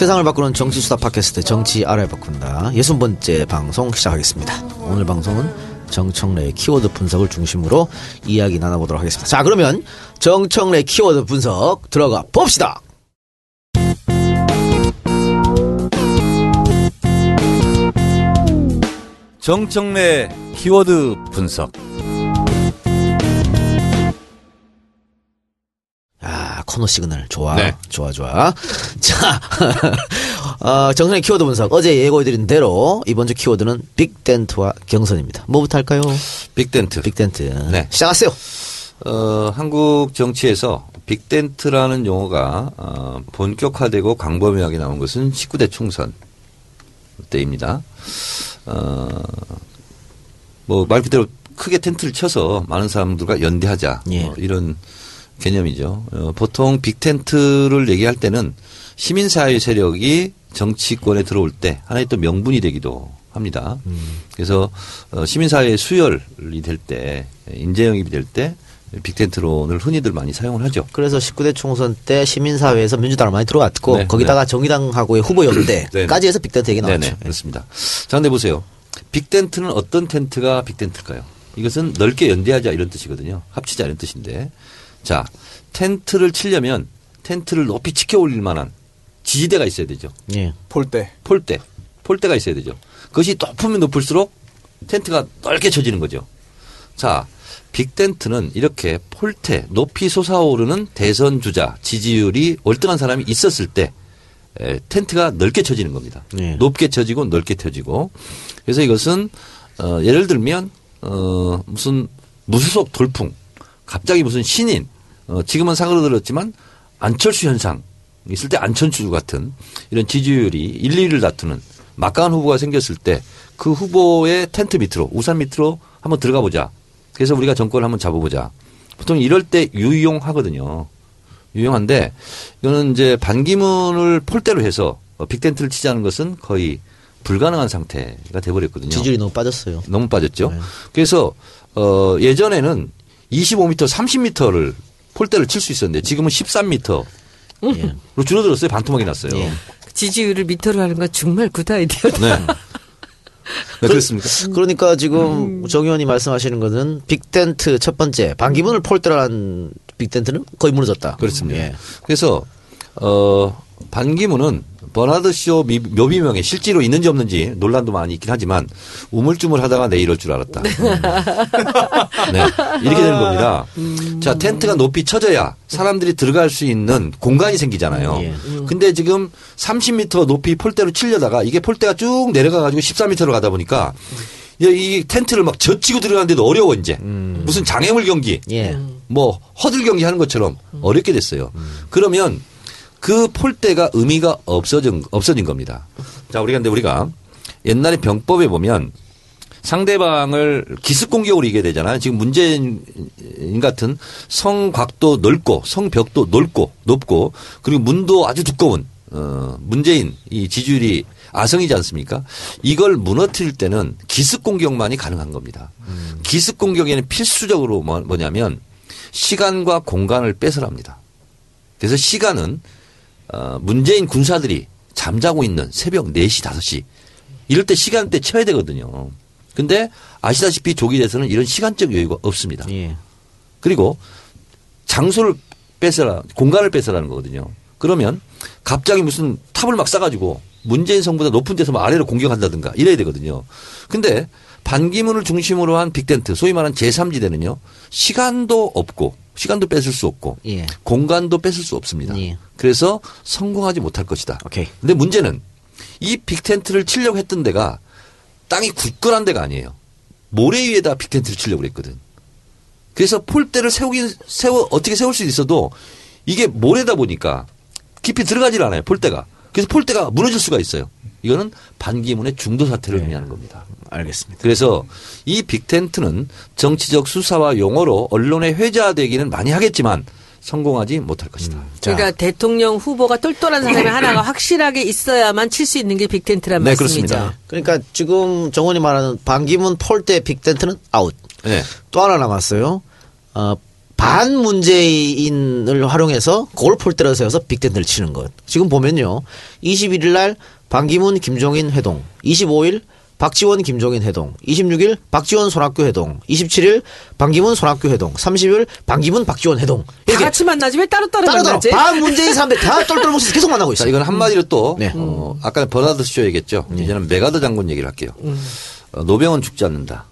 세상을 바꾸는 정치수다 팟캐스트 정치 알아야 바꾼다. 60번째 방송 시작하겠습니다. 오늘 방송은 정청래의 키워드 분석을 중심으로 이야기 나눠보도록 하겠습니다. 자, 그러면 정청래 키워드 분석 들어가 봅시다. 정청래 키워드 분석. 코너 시그널. 좋아. 네. 좋아, 좋아. 자, 어, 정선의 키워드 분석. 어제 예고해드린 대로 이번 주 키워드는 big tent와 경선입니다. 뭐부터 할까요? Big tent. Big tent. 네. 시작하세요. 어, 한국 정치에서 big tent라는 용어가 어, 본격화되고 광범위하게 나온 것은 19대 총선 때입니다. 어, 뭐 말 그대로 크게 텐트를 쳐서 많은 사람들과 연대하자 예. 뭐 이런 개념이죠. 어, 보통 빅텐트를 얘기할 때는 시민사회 세력이 정치권에 들어올 때 하나의 또 명분이 되기도 합니다. 그래서 어, 시민사회의 수혈이 될 때 인재 영입이 될 때 빅텐트론을 흔히들 많이 사용을 하죠. 그래서 19대 총선 때 시민사회에서 민주당을 많이 들어왔고 네, 거기다가 정의당하고의 후보 연대까지 해서 빅텐트 얘기 나왔죠. 네네 그렇습니다. 자, 근데 보세요. 빅텐트는 어떤 텐트가 빅텐트일까요? 이것은 넓게 연대하자 이런 뜻이거든요. 합치자 이런 뜻인데. 자, 텐트를 치려면 텐트를 높이 치켜 올릴 만한 지지대가 있어야 되죠. 예. 폴대. 폴대. 폴대가 있어야 되죠. 그것이 높으면 높을수록 텐트가 넓게 쳐지는 거죠. 자, 빅텐트는 이렇게 폴대, 높이 솟아오르는 대선 주자, 지지율이 월등한 사람이 있었을 때 에, 텐트가 넓게 쳐지는 겁니다. 네. 높게 쳐지고 넓게 쳐지고. 그래서 이것은 어, 예를 들면 어, 무슨 무수속 돌풍, 갑자기 무슨 신인, 어, 지금은 사그러들었지만 안철수 현상 있을 때 안철수 같은 이런 지지율이 1, 2위를 다투는 막강한 후보가 생겼을 때 그 후보의 텐트 밑으로 우산 밑으로 한번 들어가 보자. 그래서 우리가 정권을 한번 잡아보자. 보통 이럴 때 유용하거든요. 유용한데 이거는 이제 반기문을 폴대로 해서 어, 빅텐트를 치자는 것은 거의 불가능한 상태가 돼버렸거든요. 지지율이 너무 빠졌어요. 너무 빠졌죠. 네. 그래서 어 예전에는 25m, 30m를 폴대를 칠 수 있었는데 지금은 13m로 예. 줄어들었어요. 반토막이 났어요. 예. 지지율을 밑으로 하는 건 정말 good idea다. 네. 네, 그렇습니까? 그러니까 지금 정 의원이 말씀하시는 것은 big tent 첫 번째 반기문을 폴대로 한 big tent는 거의 무너졌다. 그렇습니다. 예. 그래서 어 반기문은 버나드 쇼 미- 묘비명에 실제로 있는지 없는지 논란도 많이 있긴 하지만 우물쭈물 하다가 내 이럴 줄 알았다. 네, 이렇게 되는 겁니다. 자 텐트가 높이 쳐져야 사람들이 들어갈 수 있는 공간이 생기잖아요. 예. 근데 지금 30m 높이 폴대로 치려다가 이게 폴대가 쭉 내려가 가지고 14m로 가다 보니까 이- 이 텐트를 막 젖히고 들어가는데도 어려워 이제 무슨 장애물 경기 예. 뭐 허들 경기 하는 것처럼 어렵게 됐어요. 그러면 그 폴대가 의미가 없어진 없어진 겁니다. 자, 우리가 근데 우리가 옛날에 병법에 보면 상대방을 기습 공격으로 이겨야 되잖아요. 지금 문재인 같은 성곽도 넓고 성벽도 넓고 높고 그리고 문도 아주 두꺼운 어 문재인 이 지지율이 아성이지 않습니까? 이걸 무너뜨릴 때는 기습 공격만이 가능한 겁니다. 기습 공격에는 필수적으로 뭐- 뭐냐면 시간과 공간을 뺏어랍니다. 그래서 시간은 어, 문재인 군사들이 잠자고 있는 새벽 4시, 5시 이럴 때 시간대 쳐야 되거든요. 근데 아시다시피 조기대에서는 이런 시간적 여유가 없습니다. 예. 그리고 장소를 뺏어라, 공간을 뺏어라는 거거든요. 그러면 갑자기 무슨 탑을 막 쌓아가지고 문재인 성보다 높은 데서 막 아래로 공격한다든가 이래야 되거든요. 근데 반기문을 중심으로 한 빅텐트, 소위 말하는 제3지대는요, 시간도 없고, 시간도 뺏을 수 없고, 예. 공간도 뺏을 수 없습니다. 예. 그래서 성공하지 못할 것이다. 오케이. 근데 문제는 이 빅텐트를 치려고 했던 데가 땅이 굳건한 데가 아니에요. 모래 위에다 빅텐트를 치려고 그랬거든. 그래서 폴대를 세우긴 세워 어떻게 세울 수 있어도 이게 모래다 보니까 깊이 들어가질 않아요. 폴대가. 그래서 폴대가 무너질 수가 있어요. 이거는 반기문의 중도 사퇴를 네. 의미하는 겁니다. 알겠습니다. 그래서 이 big tent는 정치적 수사와 용어로 언론에 회자되기는 많이 하겠지만 성공하지 못할 것이다. 자, 그러니까 대통령 후보가 똘똘한 사람이 하나가 확실하게 있어야만 칠 수 있는 게 big tent란 네, 말씀이죠. 그렇습니다. 그러니까 지금 정 의원이 말하는 반기문 폴대 big tent는 아웃. 네. 또 하나 남았어요. 어, 반 문재인을 활용해서 폴대로 세워서 big tent를 치는 것. 지금 보면요. 21일 날 반기문 김종인 회동, 25일 박지원 김종인 회동, 26일 박지원 손학규 회동, 27일 반기문 손학규 회동, 30일 반기문 박지원 회동. 다 이렇게 같이 만나지 왜 따로따로 따로 따로 만나지? 반 문재인 사람들 다 똘똘 뭉쳐서 계속 만나고 자, 있어요. 이건 한마디로 또, 네. 어, 아까 버나드 쇼 얘기했죠. 이제는 맥아더 장군 얘기를 할게요. 어, 노병은 죽지 않는다.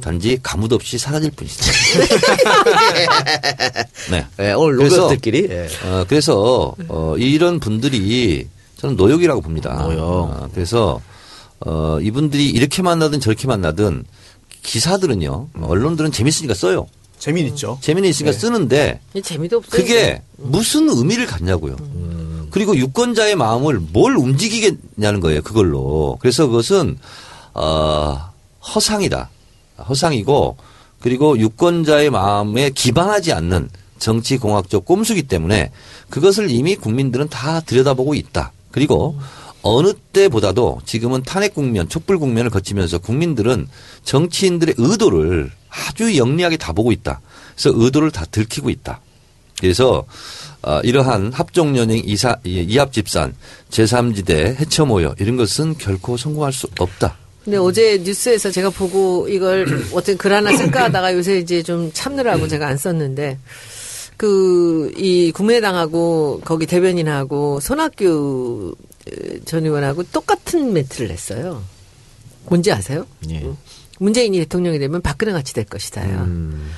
단지 가뭇 없이 사라질 뿐이다. 네. 예, 오늘 그래서- 노병들끼리 예. 어, 그래서 어, 이런 분들이 저는 노역이라고 봅니다. 노역. 어, 그래서 어, 이분들이 이렇게 만나든 저렇게 만나든 기사들은요, 언론들은 재밌으니까 써요. 재미는 있죠. 재미는 있으니까 쓰는데 재미도 없어요. 그게 무슨 의미를 갖냐고요. 그리고 유권자의 마음을 뭘 움직이겠냐는 거예요. 그걸로. 그래서 그것은 어, 허상이다. 허상이고 그리고 유권자의 마음에 기반하지 않는 정치 공학적 꼼수기 때문에 그것을 이미 국민들은 다 들여다보고 있다. 그리고 어느 때보다도 지금은 탄핵 국면, 촛불 국면을 거치면서 국민들은 정치인들의 의도를 아주 영리하게 다 보고 있다. 그래서 의도를 다 들키고 있다. 그래서 어, 이러한 합종연행 이사, 이합집산, 제3지대, 해처모여 이런 것은 결코 성공할 수 없다. 근데 어제 뉴스에서 제가 보고 이걸 어떤 글 하나 쓸까 하다가 요새 이제 좀 참느라고 제가 안 썼는데 그 이 국민의당하고 거기 대변인하고 손학규 전 의원하고 똑같은 멘트를 냈어요. 뭔지 아세요? 예. 문재인이 대통령이 되면 박근혜 같이 될 것이다요. 음.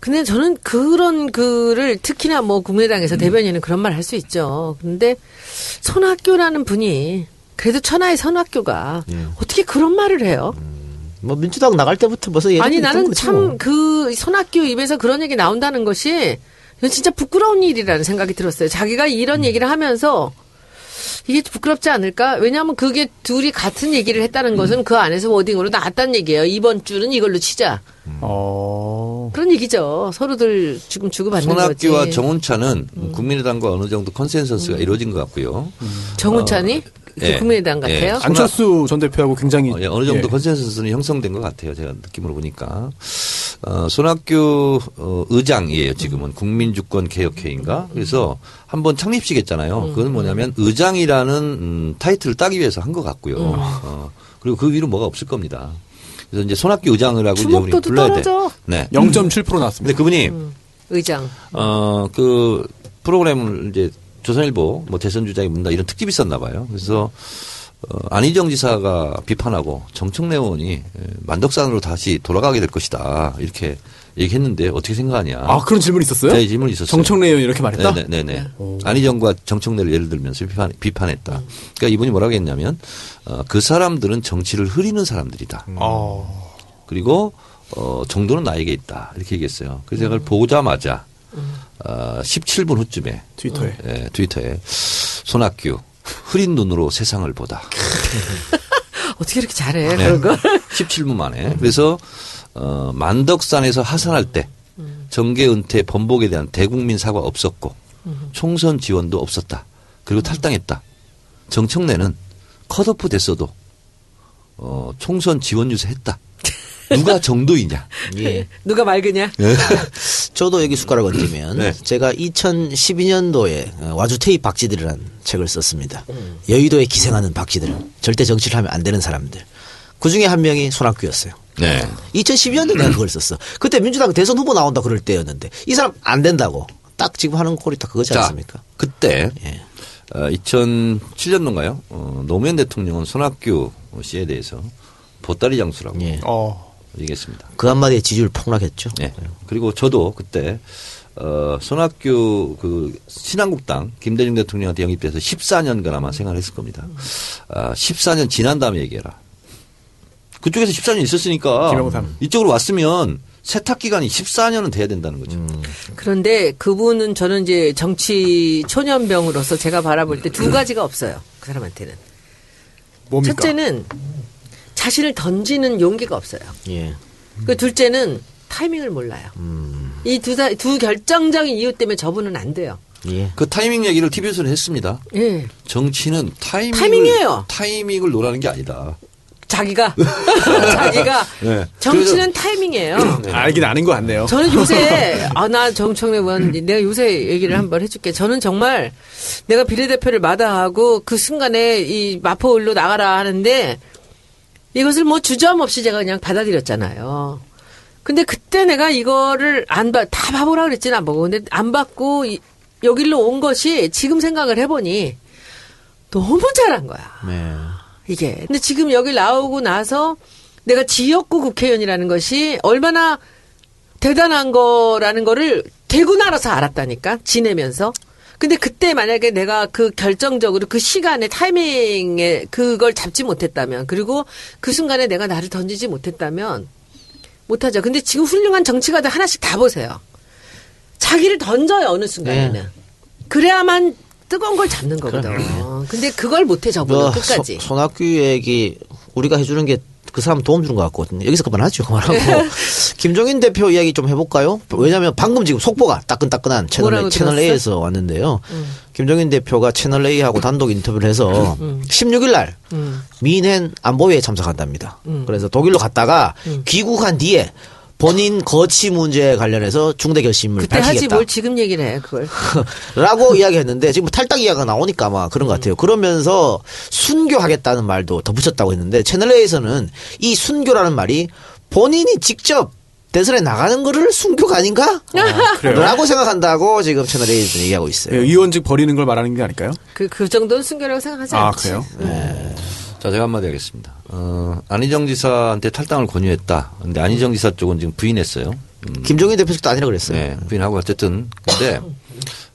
근데 저는 그런 글을 특히나 뭐 국민의당에서 대변인은 그런 말 할 수 있죠. 근데 손학규라는 분이 그래도 천하의 손학규가 예. 어떻게 그런 말을 해요? 뭐 민주당 나갈 때부터 벌써 아니 나는 참 그 손학규 입에서 그런 얘기 나온다는 것이 이건 진짜 부끄러운 일이라는 생각이 들었어요. 자기가 이런 얘기를 하면서 이게 부끄럽지 않을까? 왜냐하면 그게 둘이 같은 얘기를 했다는 것은 그 안에서 wording으로 나왔다는 얘기예요. 이번 주는 이걸로 치자. 어. 그런 얘기죠. 서로들 지금 주고받는 거지. 손학규와 정운찬은 국민의당과 어느 정도 consensus가 이루어진 것 같고요. 정운찬이 예. 국민의당 예. 같아요. 안철수 전 대표하고 굉장히 어, 예, 어느 정도 예. consensus는 형성된 것 같아요. 제가 느낌으로 보니까. 어, 손학규 어, 의장이에요. 지금은 국민주권 개혁회인가. 그래서 한번 창립식 했잖아요. 그건 뭐냐면 의장이라는 음, 타이틀을 따기 위해서 한 것 같고요. 어, 그리고 그 위로 뭐가 없을 겁니다. 그래서 이제 손학규 의장을 하고 이제 우리 불러야 돼. 떨어져. 네. 0.7% 근데 나왔습니다. 그분이 의장. 어, 그 프로그램을 이제 조선일보 뭐 대선 주자에 묻는다 이런 특집이 있었나 봐요. 그래서 어, 안희정 지사가 비판하고 정청래 의원이 에, 만덕산으로 다시 돌아가게 될 것이다. 이렇게 얘기했는데 어떻게 생각하냐. 아 그런 질문이 있었어요? 네, 질문이 있었어요. 정청래 의원이 이렇게 말했다. 네네 네. 안희정과 정청래를 예를 들면서 비판, 비판했다. 그러니까 이분이 뭐라고 했냐면 어, 그 사람들은 정치를 흐리는 사람들이다. 어. 그리고 어, 정도는 나에게 있다. 이렇게 얘기했어요. 그래서 제가 그걸 보자마자 어, 17분 후쯤에 트위터에. 예, 트위터에 손학규 흐린 눈으로 세상을 보다. 어떻게 이렇게 잘해 네. 그런 걸? 17분 만에. 그래서 어, 만덕산에서 하산할 때 정계 은퇴 번복에 대한 대국민 사과 없었고 총선 지원도 없었다. 그리고 탈당했다. 정청래는 컷오프 됐어도 어, 총선 지원 유세 했다. 누가 정도이냐? 예. 누가 맑으냐? 저도 여기 숟가락 얹으면 네. 제가 2012년도에 어, 와주테이 박쥐들이라는 책을 썼습니다. 여의도에 기생하는 박쥐들, 절대 정치를 하면 안 되는 사람들. 그 중에 한 명이 손학규였어요. 네. 2012년도에 내가 그걸 썼어. 그때 민주당 대선 후보 나온다 그럴 때였는데 이 사람 안 된다고. 딱 지금 하는 꼴이 다 그거지 자, 않습니까? 그때 예. 어, 2007년도인가요? 어, 노무현 대통령은 손학규 씨에 대해서 보따리 장수라고 예. 어. 얘기했습니다. 그 한마디에 지지율 폭락했죠. 예. 그리고 저도 그때 어, 손학규 그 신한국당 김대중 대통령한테 영입돼서 14년간 아마 생활했을 겁니다. 아, 14년 지난 다음에 얘기해라. 그쪽에서 14년 있었으니까 김영삼. 이쪽으로 왔으면 세탁 기간이 14년은 돼야 된다는 거죠. 그런데 그분은 저는 이제 정치 초년병으로서 제가 바라볼 때 두 가지가 없어요. 그 사람한테는. 뭡니까? 첫째는 자신을 던지는 용기가 없어요. 예. 그 둘째는 타이밍을 몰라요. 이두 두 결정적인 이유 때문에 저분은 안 돼요. 예. 그 타이밍 얘기를 TV에서 했습니다. 예. 정치는 타이밍을, 타이밍이에요. 타이밍을 노라는 게 아니다. 자기가 자기가 네. 정치는 타이밍이에요. 알긴 아는 것 같네요. 저는 요새 아나 정청래 의원 내가 요새 얘기를 한번 해줄게. 저는 정말 내가 비례대표를 마다하고 그 순간에 이 마포을로 나가라 하는데 이것을 뭐 주저함 없이 제가 그냥 받아들였잖아요. 근데 그때 내가 이거를 안 받, 다 바보라 그랬지, 나보고. 근데 안 받고, 이- 여기로 온 것이 지금 생각을 해보니 너무 잘한 거야. 네. 이게. 근데 지금 여기 나오고 나서 내가 지역구 국회의원이라는 것이 얼마나 대단한 거라는 거를 되고 나서 알았다니까. 지내면서. 근데 그때 만약에 내가 그 결정적으로 그 시간에 타이밍에 그걸 잡지 못했다면 그리고 그 순간에 내가 나를 던지지 못했다면 못하죠. 근데 지금 훌륭한 정치가들 하나씩 다 보세요. 자기를 던져요, 어느 순간에는. 네. 그래야만 뜨거운 걸 잡는 거거든. 근데 그걸 못해, 저분은 뭐 끝까지. 소, 손학규 얘기 우리가 해주는 게 그 사람 도움 주는 것 같거든요. 여기서 그만하죠. 그만하고 김종인 대표 이야기 좀 해볼까요? 왜냐하면 방금 지금 속보가 따끈따끈한 채널 채널? A에서 왔는데요. 김종인 대표가 채널 A하고 단독 인터뷰를 해서 16일 날 음. 미넨 안보회에 참석한답니다. 그래서 독일로 갔다가 음. 귀국한 뒤에 본인 거치 문제에 관련해서 중대 결심을 그때 하지 밝히겠다. 뭘 지금 얘기를 해, 그걸. 라고 이야기했는데 지금 탈당 이야기가 나오니까 아마 그런 것 같아요. 그러면서 순교하겠다는 말도 덧붙였다고 했는데 채널 A에서는 이 순교라는 말이 본인이 직접 대선에 나가는 거를 순교가 아닌가? 그래요? 라고 생각한다고 지금 채널 A에서 얘기하고 있어요. 예, 의원직 버리는 걸 말하는 게 아닐까요? 그, 그 정도는 순결하고 생각하지 아, 않지. 그래요? 자, 제가 한마디 하겠습니다. 어, 안희정 지사한테 탈당을 권유했다. 근데 안희정 지사 쪽은 지금 부인했어요. 음, 김종인 대표 측도 아니라 그랬어요. 네, 부인하고 어쨌든. 근데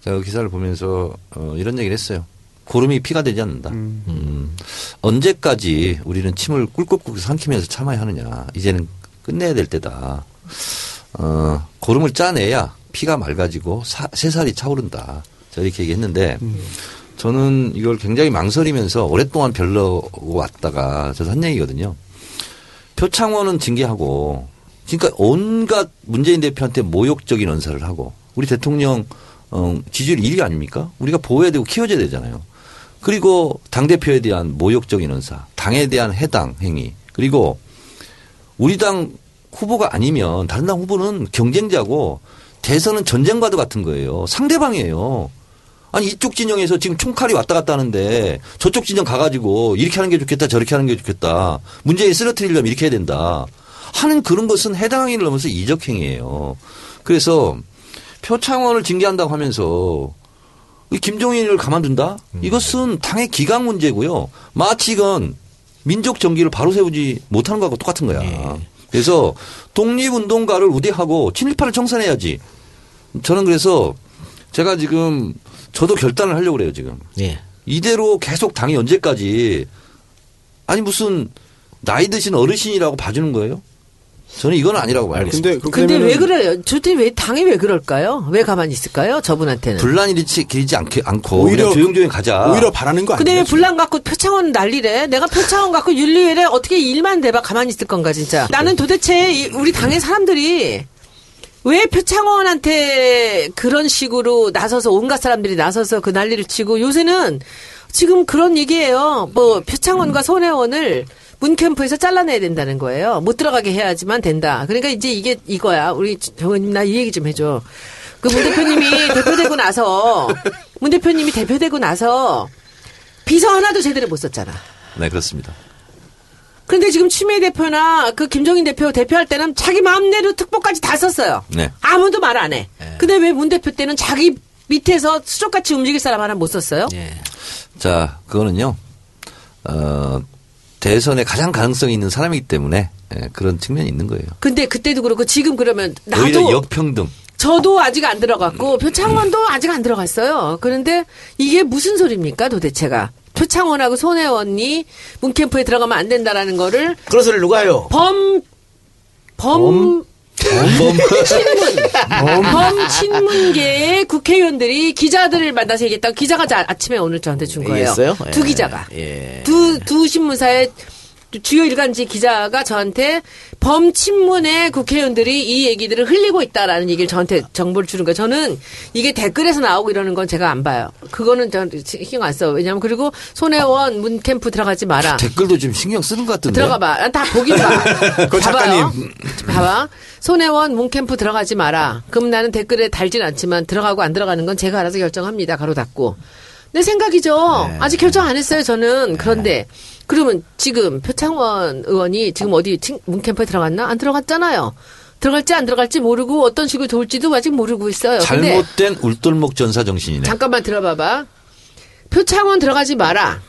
제가 그 기사를 보면서 어, 이런 얘기를 했어요. 고름이 피가 되지 않는다. 음, 언제까지 우리는 침을 꿀꺽꿀꺽 삼키면서 참아야 하느냐. 이제는 끝내야 될 때다. 어, 고름을 짜내야 피가 맑아지고 사, 새살이 차오른다. 자, 이렇게 얘기했는데 저는 이걸 굉장히 망설이면서 오랫동안 별로고 왔다가 저도 한 얘기거든요. 표창원은 징계하고 그러니까 온갖 문재인 대표한테 모욕적인 언사를 하고 우리 대통령 어, 지지율 1위 아닙니까? 우리가 보호해야 되고 키워줘야 되잖아요. 그리고 당대표에 대한 모욕적인 언사, 당에 대한 해당 행위, 그리고 우리 당 후보가 아니면 다른 당 후보는 경쟁자고 대선은 전쟁과도 같은 거예요. 상대방이에요. 아니 이쪽 진영에서 지금 총칼이 왔다 갔다 하는데 저쪽 진영 가가지고 이렇게 하는 게 좋겠다 저렇게 하는 게 좋겠다 문재인 쓰러뜨리려면 이렇게 해야 된다 하는 그런 것은 해당 행위를 넘어서 이적 행위예요. 그래서 표창원을 징계한다고 하면서 이 김종인을 가만둔다? 이것은 당의 기강 문제고요. 마치 이건 민족 정기를 바로 세우지 못하는 거하고 똑같은 거야. 그래서 독립운동가를 우대하고 친일파를 청산해야지. 저는 그래서 제가 지금 저도 결단을 하려고 그래요, 지금. 예. 이대로 계속 당이 언제까지 아니 무슨 나이 드신 어르신이라고 봐주는 거예요? 저는 이건 아니라고 봐요. 근데 근데 왜 그래요? 저때 왜 당이 왜 그럴까요? 왜 가만히 있을까요? 저분한테는. 분란이 일치 길지 않게 않고 오히려 조용조용 가자. 오히려 바라는 거 근데 왜 아니에요? 분란 갖고 표창원 난리래? 내가 표창원 갖고 윤리위에 어떻게 일만 대박 가만히 있을 건가 진짜. 나는 도대체 이- 우리 당의 사람들이 왜 표창원한테 그런 식으로 나서서 온갖 사람들이 나서서 그 난리를 치고 요새는 지금 그런 얘기예요. 뭐 표창원과 손혜원을 문캠프에서 잘라내야 된다는 거예요. 못 들어가게 해야지만 된다. 그러니까 이제 이게 이거야. 우리 정원님 나 이 얘기 좀 해줘. 그 문 대표님이 대표되고 나서 문 대표님이 대표되고 나서 비서 하나도 제대로 못 썼잖아. 네 그렇습니다. 그런데 지금 추미애 대표나 그 김종인 대표 대표할 때는 자기 마음대로 특보까지 다 썼어요. 네. 아무도 말 안 해. 근데 왜 문 대표 때는 자기 밑에서 수족같이 움직일 사람 하나 못 썼어요? 예. 자 그거는요. 어, 대선에 가장 가능성이 있는 사람이기 때문에 예, 그런 측면이 있는 거예요. 근데 그때도 그렇고 지금 그러면 나도 역평등. 저도 아직 안 들어갔고 표창원도 아직 안 들어갔어요. 그런데 이게 무슨 소리입니까 도대체가? 표창원하고 손혜원이 문캠프에 들어가면 안 된다라는 거를 그런 소리를 누가 해요? 범, 범, 친문, 범 친문계의 국회의원들이 기자들을 만나서 얘기했다고 기자가 자- 아침에 오늘 저한테 준 거예요. 얘기했어요? 두 예. 기자가. 예. 두, 두 신문사에 주요 일간지 기자가 저한테 범친문의 국회의원들이 이 얘기들을 흘리고 있다라는 얘기를 저한테 정보를 주는 거예요. 저는 이게 댓글에서 나오고 이러는 건 제가 안 봐요. 그거는 저 신경 안 써. 왜냐면 그리고 손혜원 문캠프 들어가지 마라. 댓글도 좀 신경 쓰는 것 같은데. 들어가 봐. 아, 다 보긴 봐. 봐봐요. 작가님. 봐봐. 손혜원 문캠프 들어가지 마라. 그럼 나는 댓글에 달진 않지만 들어가고 안 들어가는 건 제가 알아서 결정합니다. 가로 닫고. 내 생각이죠. 네. 아직 결정 안 했어요, 저는. 그런데 그러면 지금 표창원 의원이 지금 어디 친- 문캠프에 들어갔나? 안 들어갔잖아요. 들어갈지 안 들어갈지 모르고 어떤 식으로 돌지도 아직 모르고 있어요. 잘못된 울돌목 전사 정신이네. 잠깐만 들어봐봐. 표창원 들어가지 마라.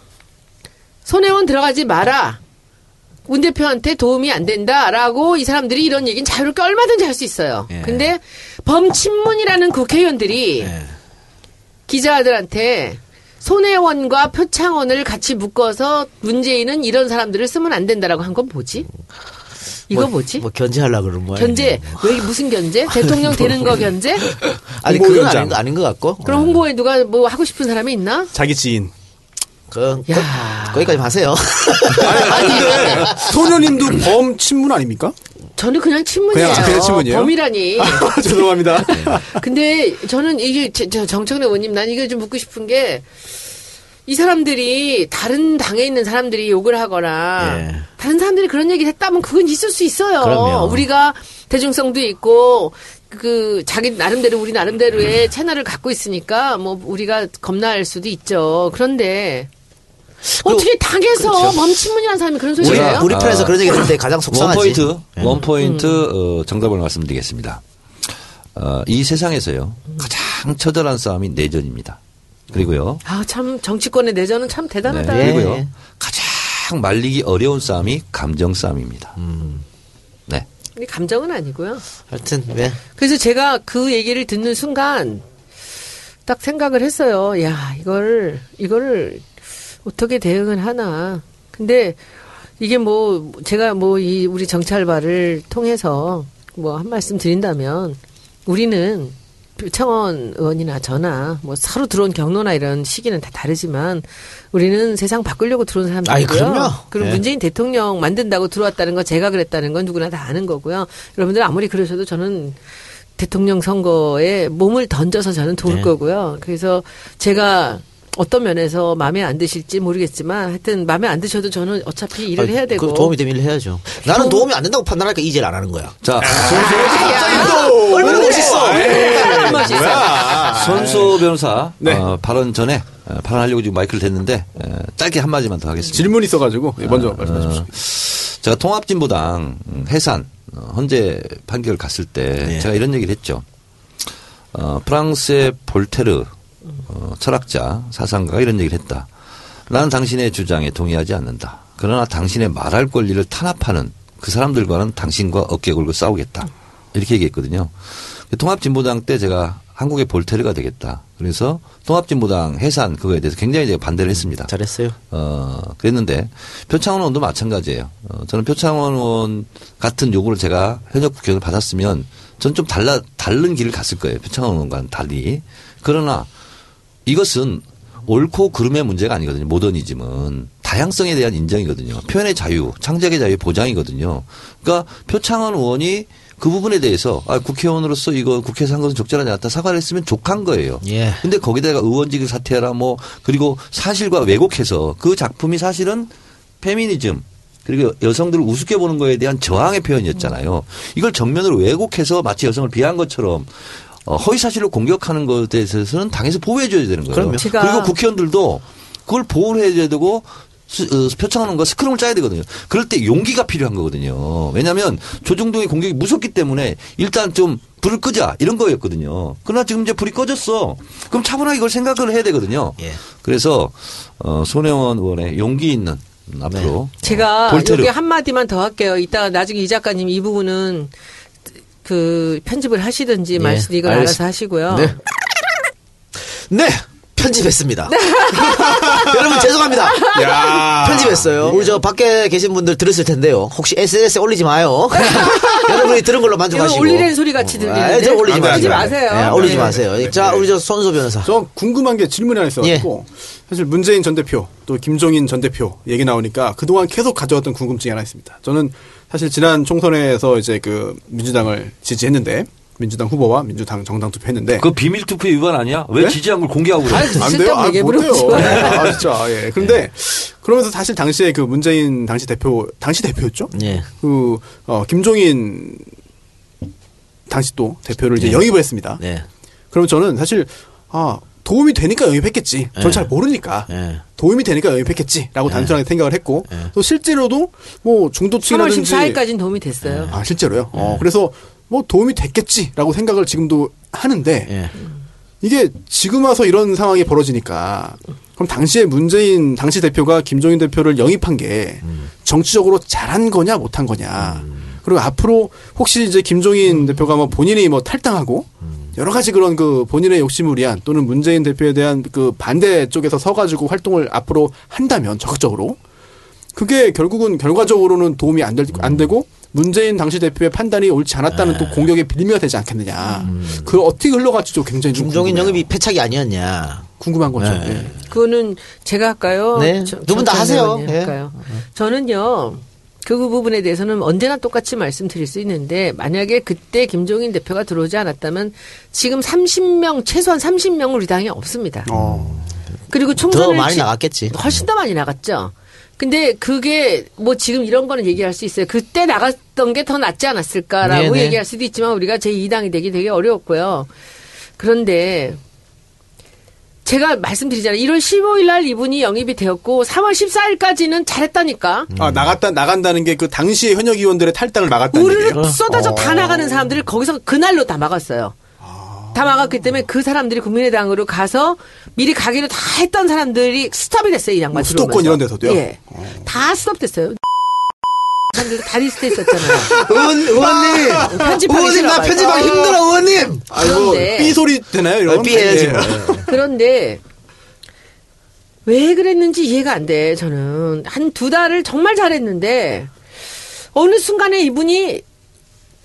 손혜원 들어가지 마라. 문 대표한테 도움이 안 된다라고 이 사람들이 이런 얘기는 자유롭게 얼마든지 할 수 있어요. 예. 근데 범친문이라는 국회의원들이 예. 기자들한테 손혜원과 표창원을 같이 묶어서 문재인은 이런 사람들을 쓰면 안 된다라고 한 건 뭐지? 이거 뭐, 뭐지? 뭐 견제하려 그러는 거야. 견제 왜 무슨 견제? 대통령 되는 거 견제? 아니 그건. 아닌, 거- 아닌 것 같고. 그럼 홍보에 누가 뭐 하고 싶은 사람이 있나? 자기 지인. 그, 그, 야. 거기까지 하세요. 아니, 근데 소녀님도 범 친문 아닙니까? 저는 그냥 친문이에요. 그냥- 그냥 친문이에요? 범이라니. 죄송합니다. 근데 저는 이게 정청래 의원님 난 이거 좀 묻고 싶은 게 이 사람들이 다른 당에 있는 사람들이 욕을 하거나 예. 다른 사람들이 그런 얘기를 했다면 그건 있을 수 있어요. 그럼요. 우리가 대중성도 있고 그 자기 나름대로 우리 나름대로의 채널을 갖고 있으니까 뭐 우리가 겁날 수도 있죠. 그런데 어떻게 당에서 그렇죠. 범친문이라는 사람이 그런 우리, 소리예요? 우리 편에서 그런 얘기 했는데 가장 원 속상하지. 포인트, 예. 원 포인트 어, 정답을 말씀드리겠습니다. 어, 이 세상에서요 가장 처절한 싸움이 내전입니다. 그리고요, 아, 참, 정치권의 내전은 참 네, 대단하다. 예. 그리고요 가장 말리기 어려운 싸움이 감정 싸움입니다. 네, 근데 감정은 아니고요. 하여튼 왜 그래서 제가 그 얘기를 듣는 순간 딱 생각을 했어요. 야, 이걸, 이거를 어떻게 대응을 하나. 근데 이게 뭐, 제가 뭐 이 우리 정찰바를 통해서 뭐 한 말씀 드린다면 우리는 표창원 의원이나 저나 뭐 서로 들어온 경로나 이런 시기는 다 다르지만 우리는 세상 바꾸려고 들어온 사람들이고요. 그리고 예. 문재인 대통령 만든다고 들어왔다는 건 제가 그랬다는 건 누구나 다 아는 거고요. 여러분들 아무리 그러셔도 저는 대통령 선거에 몸을 던져서 저는 도울 네. 거고요. 그래서 제가 어떤 면에서 마음에 안 드실지 모르겠지만 하여튼 마음에 안 드셔도 저는 어차피 일을 아니, 해야 되고 그 도움이 되면 일을 해야죠. 나는 도움 이 안 된다고 판단하니까 이 일을 안 하는 거야. 자 얼마나 멋있어. 얼마나 멋있어. 손수 변호사 네. 어, 발언 전에 어, 발언하려고 지금 마이크를 댔는데 에, 짧게 한 마디만 더 하겠습니다. 질문 있어가지고 예, 먼저 어, 말씀해 주십시오. 제가 통합진보당 음, 해산 어, 헌재 판결 갔을 때 네. 제가 이런 얘기를 했죠. 어, 프랑스의 볼테르 어, 철학자 사상가가 이런 얘기를 했다. 나는 당신의 주장에 동의하지 않는다. 그러나 당신의 말할 권리를 탄압하는 그 사람들과는 당신과 어깨 걸고 싸우겠다. 이렇게 얘기했거든요. 통합진보당 때 제가 한국의 볼테르가 되겠다. 그래서 통합진보당 해산 그거에 대해서 굉장히 제가 반대를 했습니다. 잘했어요. 어, 그랬는데 표창원 의원도 마찬가지예요. 어, 저는 표창원 의원 같은 요구를 제가 현역 국회의원을 받았으면 전 좀 달라 다른 길을 갔을 거예요. 표창원 의원과는 달리. 그러나 이것은 옳고 그름의 문제가 아니거든요. 모더니즘은 다양성에 대한 인정이거든요. 표현의 자유, 창작의 자유 보장이거든요. 그러니까 표창원 의원이 그 부분에 대해서 아, 국회의원으로서 이거 국회에서 한 것은 적절하지 않다 사과를 했으면 족한 거예요. 예. 근데 거기다가 의원직을 사퇴하라 뭐 그리고 사실과 왜곡해서 그 작품이 사실은 페미니즘 그리고 여성들을 우습게 보는 거에 대한 저항의 표현이었잖아요. 이걸 정면으로 왜곡해서 마치 여성을 비하한 것처럼 어, 허위 사실로 공격하는 것에 대해서는 당에서 보호해 줘야 되는 거예요. 그럼요. 제가- 그리고 국회의원들도 그걸 보호를 해줘야 되고 수- 어, 표창원과 스크럼을 짜야 되거든요. 그럴 때 용기가 필요한 거거든요. 왜냐하면 조중동의 공격이 무섭기 때문에 일단 좀 불을 끄자 이런 거였거든요. 그러나 지금 이제 불이 꺼졌어. 그럼 차분하게 이걸 생각을 해야 되거든요. 예. 그래서 어, 손혜원 의원의 용기 있는 음, 앞으로 제가 어, 볼테르. 여기 한 마디만 더 할게요. 이따가 나중에 이 작가님 이 부분은 그 편집을 하시든지 예, 알겠습니다. 알아서 하시고요. 네. 네. 편집했습니다. 여러분 죄송합니다. 야. 편집했어요. 우리 저 밖에 계신 분들 들었을 텐데요. 혹시 SNS에 올리지 마요. 여러분이 들은 걸로 만족하시고. 올리는 소리 같이 들리는데. 아, 저 올리지 마세요. 돼. 마세요. 네, 올리지 네. 마세요. 자, 우리 저 손소 변호사. 저 궁금한 게 질문이 하나 있어가지고 사실 문재인 전 대표 또 김종인 전 대표 얘기 나오니까 그동안 계속 가져왔던 궁금증이 하나 있습니다. 저는 사실 지난 총선에서 이제 그 민주당을 지지했는데 민주당 후보와 민주당 정당 투표했는데 그 비밀 투표 위반 아니야? 왜 네? 지지한 걸 공개하고 그래? 아니, 안 돼요? 아, 얘기 못 돼요. 물어보지 마요. 아, 진짜. 예. 그런데 그러면서 사실 당시에 그 문재인 당시 대표 당시 대표였죠? 예. 그 어, 김종인 당시 또 대표를 이제 영입을 했습니다. 네. 그럼 저는 사실 아 도움이 되니까 영입했겠지. 전 네. 잘 모르니까 예. 도움이 되니까 영입했겠지라고 단순하게 생각을 했고 네. 또 실제로도 뭐 3월 중도층이라든지 14일까지는 도움이 됐어요. 아 실제로요. 어 그래서 뭐 도움이 됐겠지라고 생각을 지금도 하는데 예. 이게 지금 와서 이런 상황이 벌어지니까 그럼 당시에 문재인 당시 대표가 김종인 대표를 영입한 게 정치적으로 잘한 거냐 못한 거냐 그리고 앞으로 혹시 이제 김종인 대표가 뭐 본인이 뭐 탈당하고 여러 가지 그런 그 본인의 욕심을 위한 또는 문재인 대표에 대한 그 반대 쪽에서 서가지고 활동을 앞으로 한다면 적극적으로 그게 결국은 결과적으로는 도움이 안, 될, 안 되고 문재인 당시 대표의 판단이 옳지 않았다는 또 공격의 빌미가 되지 않겠느냐. 그 어떻게 흘러갈지도 굉장히 궁금해요. 영입이 패착이 아니었냐. 궁금한 거죠. 네. 예. 그거는 제가 할까요? 네. 저- 두분다 정찬 하세요. 예. 할까요? 저는요. 그 부분에 대해서는 언제나 똑같이 말씀드릴 수 있는데 만약에 그때 김종인 대표가 들어오지 않았다면 지금 30명 최소한 30명 우리 당에 없습니다. 어. 그리고 더 총선을 많이 지- 나갔겠지. 훨씬 더 많이 나갔죠. 근데 그게 뭐 지금 이런 거는 얘기할 수 있어요. 그때 나갔던 게 더 낫지 않았을까라고 네네. 얘기할 수도 있지만 우리가 제2당이 되기 되게 어려웠고요. 그런데 제가 말씀드리잖아요. 1월 15일 날 이분이 영입이 되었고 3월 14일까지는 잘했다니까. 아, 나갔다, 나간다는 게 그 당시에 현역 의원들의 탈당을 막았다는 우르르 얘기예요? 쏟아져 다 어. 나가는 사람들을 거기서 그날로 다 막았어요. 다 막았기 때문에 그 사람들이 국민의당으로 가서 미리 가기로 다 했던 사람들이 스톱이 됐어요, 이 양반 뭐 수도권. 이런 데서도요? 예. 다 스톱됐어요. 사람들 다 리스트에 있었잖아요. 의원, 의원님! 편집하기 의원님, 나. 편집하기 힘들어, 의원님! 아이고, 그런데- 삐 소리 되나요, 이런? 어, 삐해야지 예. 뭐. 그런데 왜 그랬는지 이해가 안 돼. 저는 한 두 달을 정말 잘했는데 어느 순간에 이분이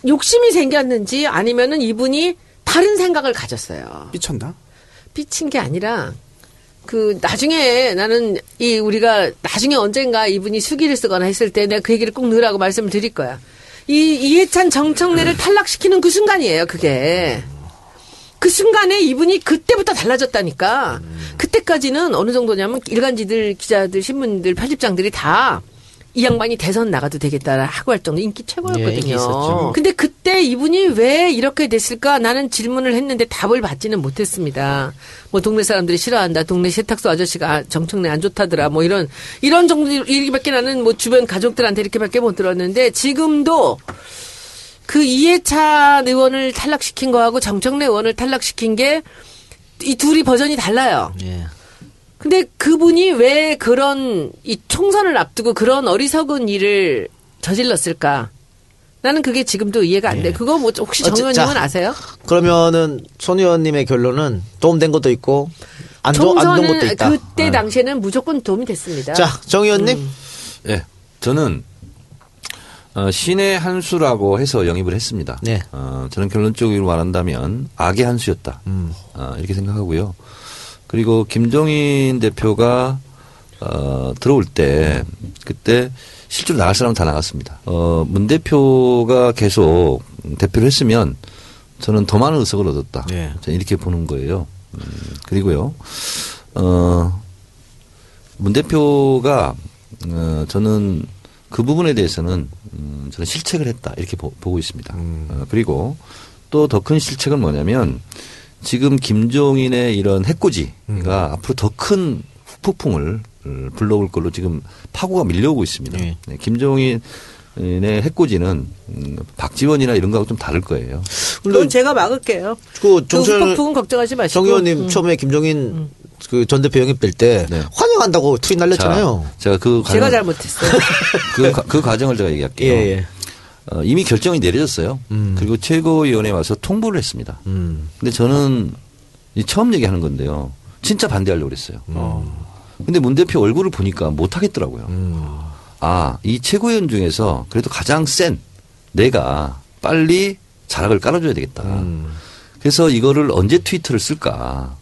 욕심이 생겼는지 아니면은 이분이 다른 생각을 가졌어요. 삐쳤나? 삐친 게 아니라 그 나중에 나는 이 우리가 나중에 언젠가 이분이 수기를 쓰거나 했을 때 내가 그 얘기를 꼭 넣으라고 말씀을 드릴 거야. 이 이해찬 정청래를 탈락시키는 그 순간이에요. 그게. 그 순간에 이분이 그때부터 달라졌다니까. 그때까지는 어느 정도냐면 일간지들, 기자들, 신문들, 편집장들이 다 이 양반이 대선 나가도 되겠다 하고 할 정도 인기 예, 인기 최고였거든요. 있었죠. 근데 그때 이분이 왜 이렇게 됐을까 나는 질문을 했는데 답을 받지는 못했습니다. 뭐 동네 사람들이 싫어한다. 동네 세탁소 아저씨가 아, 정청래 안 좋다더라. 뭐 이런 이런 정도 얘기밖에 나는 뭐 주변 가족들한테 이렇게밖에 못 들었는데 지금도 그 이해찬 의원을 탈락시킨 거하고 정청래 의원을 탈락시킨 게 이 둘이 버전이 달라요. 예. 근데 그분이 왜 그런 이 총선을 앞두고 그런 어리석은 일을 저질렀을까? 나는 그게 지금도 이해가 안 돼. 그거 뭐 혹시 정 의원님은 자, 아세요? 그러면은 손 의원님의 결론은 도움된 것도 있고 안, 도, 안된 것도 있다. 그때 네. 당시에는 무조건 도움이 됐습니다. 자, 정 의원님. 예. 저는 어, 신의 한 수라고 해서 영입을 했습니다. 네. 어, 저는 결론적으로 말한다면 악의 한 수였다. 음. 어, 이렇게 생각하고요. 그리고 김종인 대표가 어, 들어올 때 그때 실제로 나갈 사람은 다 나갔습니다. 어, 문 대표가 계속 대표를 했으면 저는 더 많은 의석을 얻었다. 네. 저는 이렇게 보는 거예요. 음, 그리고요. 어, 문 대표가 어, 저는 그 부분에 대해서는 음, 저는 실책을 했다 이렇게 보, 고 있습니다. 어, 그리고 또 더 큰 실책은 뭐냐면 지금 김종인의 이런 해코지가 앞으로 더큰 폭풍을 어, 불러올 걸로 지금 파고가 밀려오고 있습니다. 네. 네, 김종인 의 해코지는 음, 박지원이나 이런 거하고 좀 다를 거예요. 그건 제가 막을게요. 그그 정철 후폭풍은 걱정하지 마시고. 정 의원님 음. 처음에 김종인 그전 대표 영입될 때 네. 환영한다고 트윗 날렸잖아요. 자, 제가 그 제가 과정- 잘못했어요. 그, 과- 그 과정을 제가 예, 얘기할게요. 예. 어, 이미 결정이 내려졌어요. 음. 그리고 최고위원회에 와서 통보를 했습니다. 음. 근데 저는 이 처음 얘기하는 건데요. 진짜 반대하려고 그랬어요. 음. 근데 문 대표 얼굴을 보니까 못 하겠더라고요. 음. 아, 이 최고위원 중에서 그래도 가장 센 내가 빨리 자락을 깔아줘야 되겠다. 음. 그래서 이거를 언제 트위터를 쓸까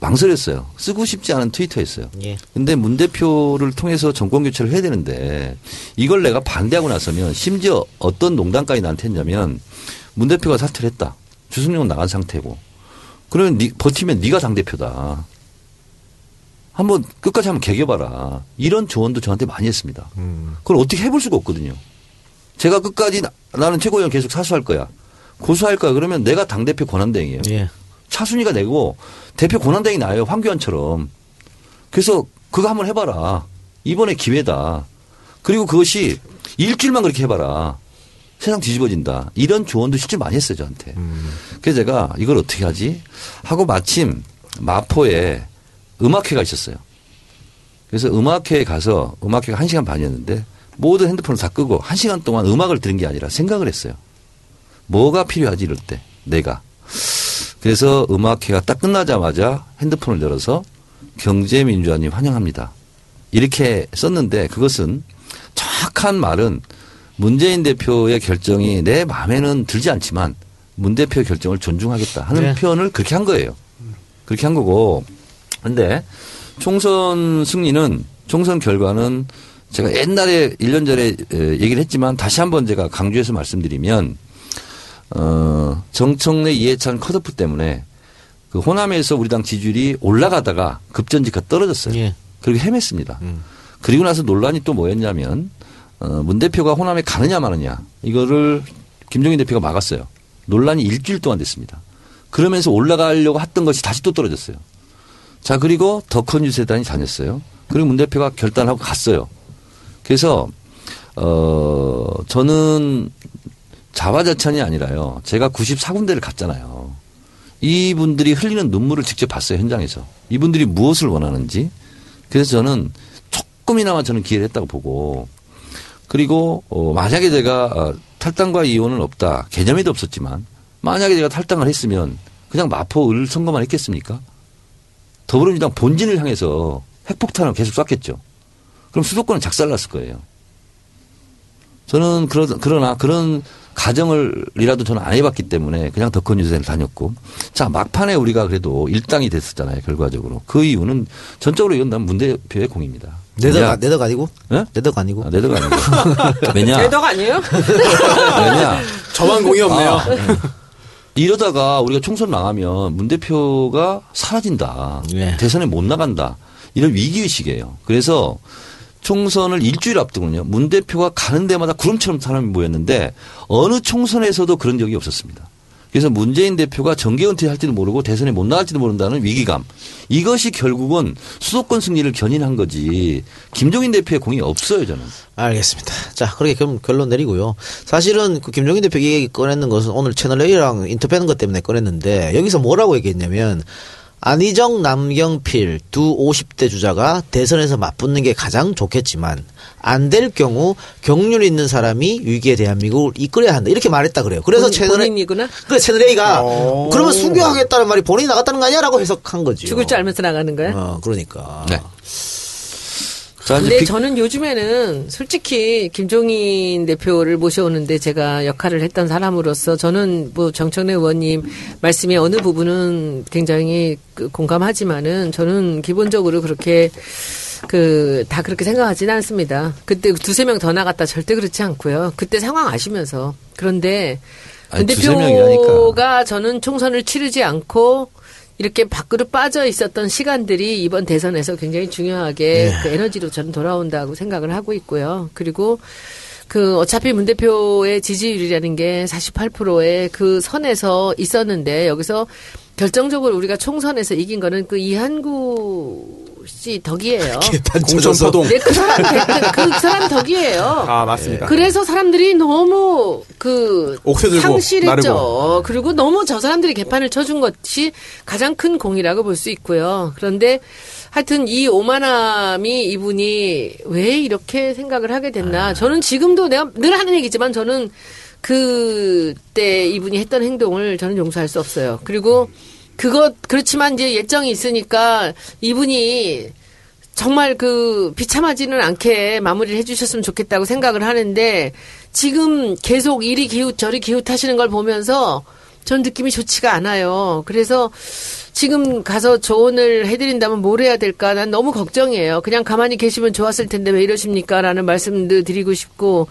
망설였어요. 쓰고 싶지 않은 트위터였어요. 예. 근데 문 대표를 통해서 정권 교체를 해야 되는데 이걸 내가 반대하고 나서면 심지어 어떤 농담까지 나한테 했냐면 문 대표가 사퇴를 했다. 주승용은 나간 상태고 그러면 니, 버티면 네가 당 대표다. 한번 끝까지 한번 개겨봐라. 이런 조언도 저한테 많이 했습니다. 그걸 어떻게 해볼 수가 없거든요. 제가 끝까지 나, 나는 최고위원 계속 사수할 거야. 고수할 거야. 그러면 내가 당 대표 권한대행이에요. 예. 차순위가 내고 대표 권한대행이 나요. 황교안처럼. 그래서 그거 한번 해봐라. 이번에 기회다. 그리고 그것이 일주일만 그렇게 해봐라. 세상 뒤집어진다. 이런 조언도 실제 많이 했어요, 저한테. 그래서 제가 이걸 어떻게 하지? 하고 마침 마포에 음악회가 있었어요. 그래서 음악회에 가서 음악회가 한 시간 반이었는데 모든 핸드폰을 다 끄고 한 시간 동안 음악을 들은 게 아니라 생각을 했어요. 뭐가 필요하지 이럴 때 내가. 그래서 음악회가 딱 끝나자마자 핸드폰을 열어서 경제민주화님 환영합니다. 이렇게 썼는데 그것은 정확한 말은 문재인 대표의 결정이 내 마음에는 들지 않지만 문 대표의 결정을 존중하겠다 하는 네. 표현을 그렇게 한 거예요. 그렇게 한 거고. 근데 총선 승리는 총선 결과는 제가 옛날에 1년 전에 에, 얘기를 했지만 다시 한번 제가 강조해서 말씀드리면 어, 정청래 이해찬 컷오프 때문에 그 호남에서 우리 당 지지율이 올라가다가 급전직하 떨어졌어요. 예. 그리고 헤맸습니다. 그리고 나서 논란이 또 뭐였냐면 어, 문 대표가 호남에 가느냐 마느냐 이거를 김종인 대표가 막았어요. 논란이 일주일 동안 됐습니다. 그러면서 올라가려고 했던 것이 다시 또 떨어졌어요. 자 그리고 더큰 유세단이 다녔어요. 그리고 문 대표가 결단하고 갔어요. 그래서 어 저는 자화자찬이 아니라요. 제가 94군데를 갔잖아요. 이분들이 흘리는 눈물을 직접 봤어요 현장에서. 이분들이 무엇을 원하는지. 그래서 저는 조금이나마 저는 기회를 했다고 보고 그리고 어 만약에 제가 어, 탈당과 이혼은 없다 개념에도 없었지만 만약에 제가 탈당을 했으면 그냥 마포을 선거만 했겠습니까? 더불어민주당 본진을 향해서 핵폭탄을 계속 쐈겠죠. 그럼 수도권은 작살났을 거예요. 저는 그러, 그러나 그런 가정을이라도 저는 안 해봤기 때문에 그냥 덕헌 유세를 다녔고 자 막판에 우리가 그래도 일당이 됐었잖아요 결과적으로 그 이유는 전적으로 이건 난 문 대표의 공입니다. 내덕? 내덕 아니고? 예? 내덕 아니고? 아, 내덕 아니고 왜냐 대덕 아니에요? 왜냐 저만 공이 없네요. 아, 이러다가 우리가 총선 망하면 문 대표가 사라진다. 예. 대선에 못 나간다. 이런 위기의식이에요. 그래서 총선을 일주일 앞두고는요. 문 대표가 가는 데마다 구름처럼 사람이 모였는데 어느 총선에서도 그런 적이 없었습니다. 그래서 문재인 대표가 정계 은퇴할지도 모르고 대선에 못 나갈지도 모른다는 위기감. 이것이 결국은 수도권 승리를 견인한 거지. 김종인 대표의 공이 없어요, 저는. 알겠습니다. 자, 그렇게 그럼 결론 내리고요. 사실은 그 김종인 대표 얘기 꺼내는 것은 오늘 채널A랑 인터뷰하는 것 때문에 꺼냈는데 여기서 뭐라고 얘기했냐면 안희정, 남경필 두 50대 주자가 대선에서 맞붙는 게 가장 좋겠지만 안 될 경우 경륜 있는 사람이 위기에 대한민국을 이끌어야 한다. 이렇게 말했다 그래요. 그래서 본- 채널 A 본인이구나? 그래 채널 A가 오. 그러면 순교하겠다는 말이 본인이 나갔다는 거 아니야라고 해석한 거죠. 죽을 줄 알면서 나가는 거야? 어, 그러니까. 네. 자, 근데 빅- 저는 요즘에는 솔직히 김종인 대표를 모셔오는데 제가 역할을 했던 사람으로서 저는 뭐 정청래 의원님 말씀의 어느 부분은 굉장히 그 공감하지만은 저는 기본적으로 그렇게 그 다 그렇게 생각하지는 않습니다. 그때 두세 명 더 나갔다 절대 그렇지 않고요. 그때 상황 아시면서 그런데 아니, 명이라니까. 대표가 저는 총선을 치르지 않고 이렇게 밖으로 빠져 있었던 시간들이 이번 대선에서 굉장히 중요하게 그 에너지로 저는 돌아온다고 생각을 하고 있고요. 그리고 그 어차피 문 대표의 지지율이라는 게 48%의 그 선에서 있었는데 여기서 결정적으로 우리가 총선에서 이긴 거는 그 이한구 씨 덕이에요. 공천포동. 네, 그 사람 덕- 그 사람 덕이에요. 아 맞습니다. 그래서 사람들이 너무 그 상실했죠. 나르고. 그리고 너무 저 사람들이 개판을 쳐준 것이 가장 큰 공이라고 볼 수 있고요. 그런데 하여튼 이 오만함이 이분이 왜 이렇게 생각을 하게 아. 됐나? 저는 지금도 내가 늘 하는 얘기지만 저는 그때 이분이 했던 행동을 저는 용서할 수 없어요. 그리고 그것 그렇지만 이제 예정이 있으니까 이분이 정말 그 비참하지는 않게 마무리를 해주셨으면 좋겠다고 생각을 하는데 지금 계속 이리 기웃 저리 기웃 하시는 걸 보면서 전 느낌이 좋지가 않아요. 그래서 지금 가서 조언을 해드린다면 뭘 해야 될까? 난 너무 걱정이에요. 그냥 가만히 계시면 좋았을 텐데 왜 이러십니까? 라는 말씀도 드리고 싶고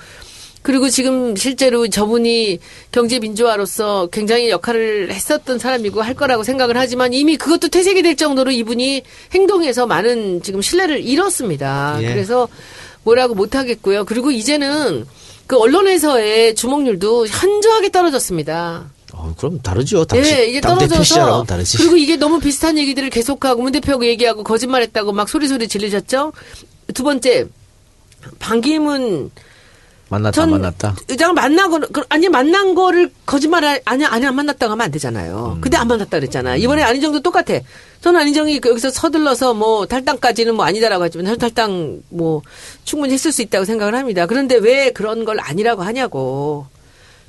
그리고 지금 실제로 저분이 경제 민주화로서 굉장히 역할을 했었던 사람이고 할 거라고 생각을 하지만 이미 그것도 퇴색이 될 정도로 이분이 행동에서 많은 지금 신뢰를 잃었습니다. 예. 그래서 뭐라고 못 하겠고요. 그리고 이제는 그 언론에서의 주목률도 현저하게 떨어졌습니다. 어, 그럼 다르죠. 당시 예, 이게 떨어져서 다르지. 그리고 이게 너무 비슷한 얘기들을 계속하고 문 대표하고 얘기하고 거짓말했다고 막 소리 소리 질리셨죠. 두 번째 반기문 만났다 전 만났다. 의장을 만나고 그- 아니 만난 거를 거짓말 아니 아니 안 만났다고 하면 안 되잖아요. 근데 안 만났다 그랬잖아. 이번에 안희정도 똑같아. 저는 안희정이 그 여기서 서둘러서 뭐 탈당까지는 뭐 아니다라고 하지만 탈당 뭐 충분히 했을 수 있다고 생각을 합니다. 그런데 왜 그런 걸 아니라고 하냐고.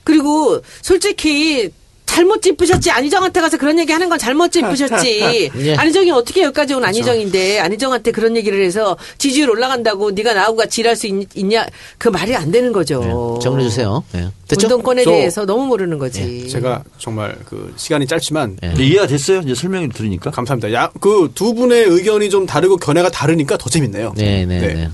그리고 솔직히 잘못 짚으셨지 안희정한테 가서 그런 얘기 하는 건 잘못 짚으셨지 예. 안희정이 어떻게 여기까지 온 안희정인데 안희정한테 그런 얘기를 해서 지지율 올라간다고 네가 나하고 같이 일할 수 있, 냐그 말이 안 되는 거죠 네, 정리해 주세요. 예. 됐죠? 운동권에 저- 대해서 너무 모르는 거지 제가 정말 그 시간이 짧지만 예. 이해가 됐어요? 이제 설명을 들으니까. 감사합니다. 야, 그두 분의 의견이 좀 다르고 견해가 다르니까 더 재밌네요. 네, 네, 네.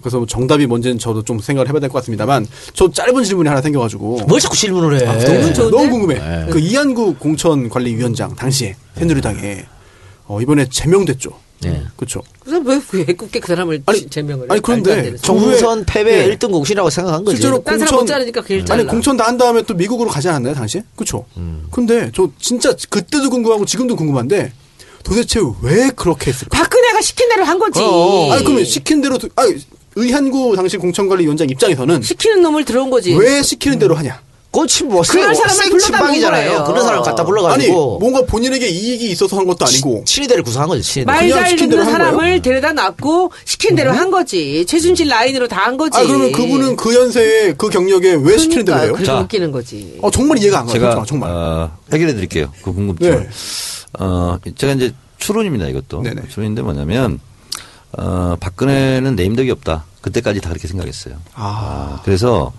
그래서 뭐 정답이 뭔지는 저도 좀 생각을 해봐야 될 것 같습니다만 저 짧은 질문이 하나 생겨가지고 뭘 자꾸 질문을 해? 너무 좋은데? 너무 궁금해. 네. 그 이한구 공천관리위원장 당시에 새누리당에 어, 이번에 제명됐죠. 네. 그렇죠. 그래서 왜, 왜 굳게 그 사람을 아니, 제명을 해? 아니, 그런데. 총선 패배 예. 1등 공신이라고 생각한 거지. 실제로 딴 사람 공천- 못 자르니까 그일 아니 공천 다 한 다음에 또 미국으로 가지 않았나요 당시에? 그렇죠. 근데 저 진짜 그때도 궁금하고 지금도 궁금한데 도대체 왜 그렇게 했을까? 박근혜가 시킨 대로 한 거지 어. 아니 그러면 시킨 대로 두- 아니 의한구 당시 공천관리위원장 입장에서는 시키는 놈을 들어온 거지 왜 시키는 대로 하냐? 그렇지 뭐 그런 사람을 생 불러다 친박이잖아요. 놓은 거예요. 그런 사람 갖다 아니 불러가지고 뭔가 본인에게 이익이 있어서 한 것도 아니고 친위대를 구성한 거지. 친위대. 말 그냥 잘 시킨 듣는 사람을? 데려다 놨고 시킨 대로 한 거지 최순실 라인으로 다 한 거지 아 그러면 그분은 그 연세에 그 경력에 왜 시키는 대로 해요? 그러니까 자. 그렇게 웃기는 거지 어 정말 이해가 안 가요. 제가 정말. 정말. 어, 해결해 드릴게요. 그 궁금증. 네. 어, 제가 이제 추론입니다. 이것도. 네네. 추론인데 뭐냐면 어, 박근혜는 내임덕이 없다. 그때까지 다 그렇게 생각했어요. 아. 그래서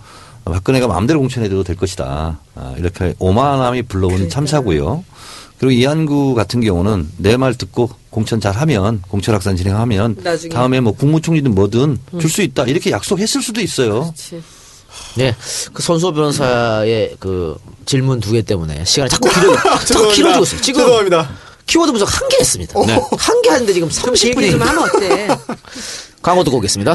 박근혜가 마음대로 공천해도 될 것이다. 아, 이렇게 오만함이 불러온 참사고요. 그리고 이한구 같은 경우는 내 말 듣고 공천 잘하면 공천 확산 진행하면 나중에. 다음에 뭐 국무총리든 뭐든 줄수 있다 이렇게 약속했을 수도 있어요. 그렇지. 네. 그 손수호 변호사의 그 질문 두 개 때문에 시간이 자꾸 길어, 자꾸. 길어지고 있어요. 지금 죄송합니다. 키워드 분석 한 개 했습니다. 네. 한개 하는데 지금 좀 얘기 좀 30분이 하면 어때 광고 듣고 오겠습니다.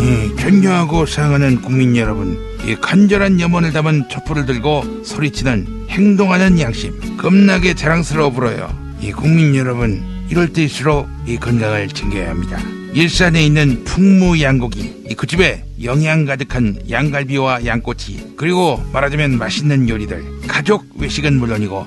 예, 존경하고 사랑하는 국민 여러분, 이 간절한 염원을 담은 촛불을 들고 소리치는 행동하는 양심, 겁나게 자랑스러워 불어요. 이 국민 여러분, 이럴 때일수록 이 건강을 챙겨야 합니다. 일산에 있는 풍무양고기, 이 그 집에 영양 가득한 양갈비와 양꼬치, 그리고 말하자면 맛있는 요리들, 가족 외식은 물론이고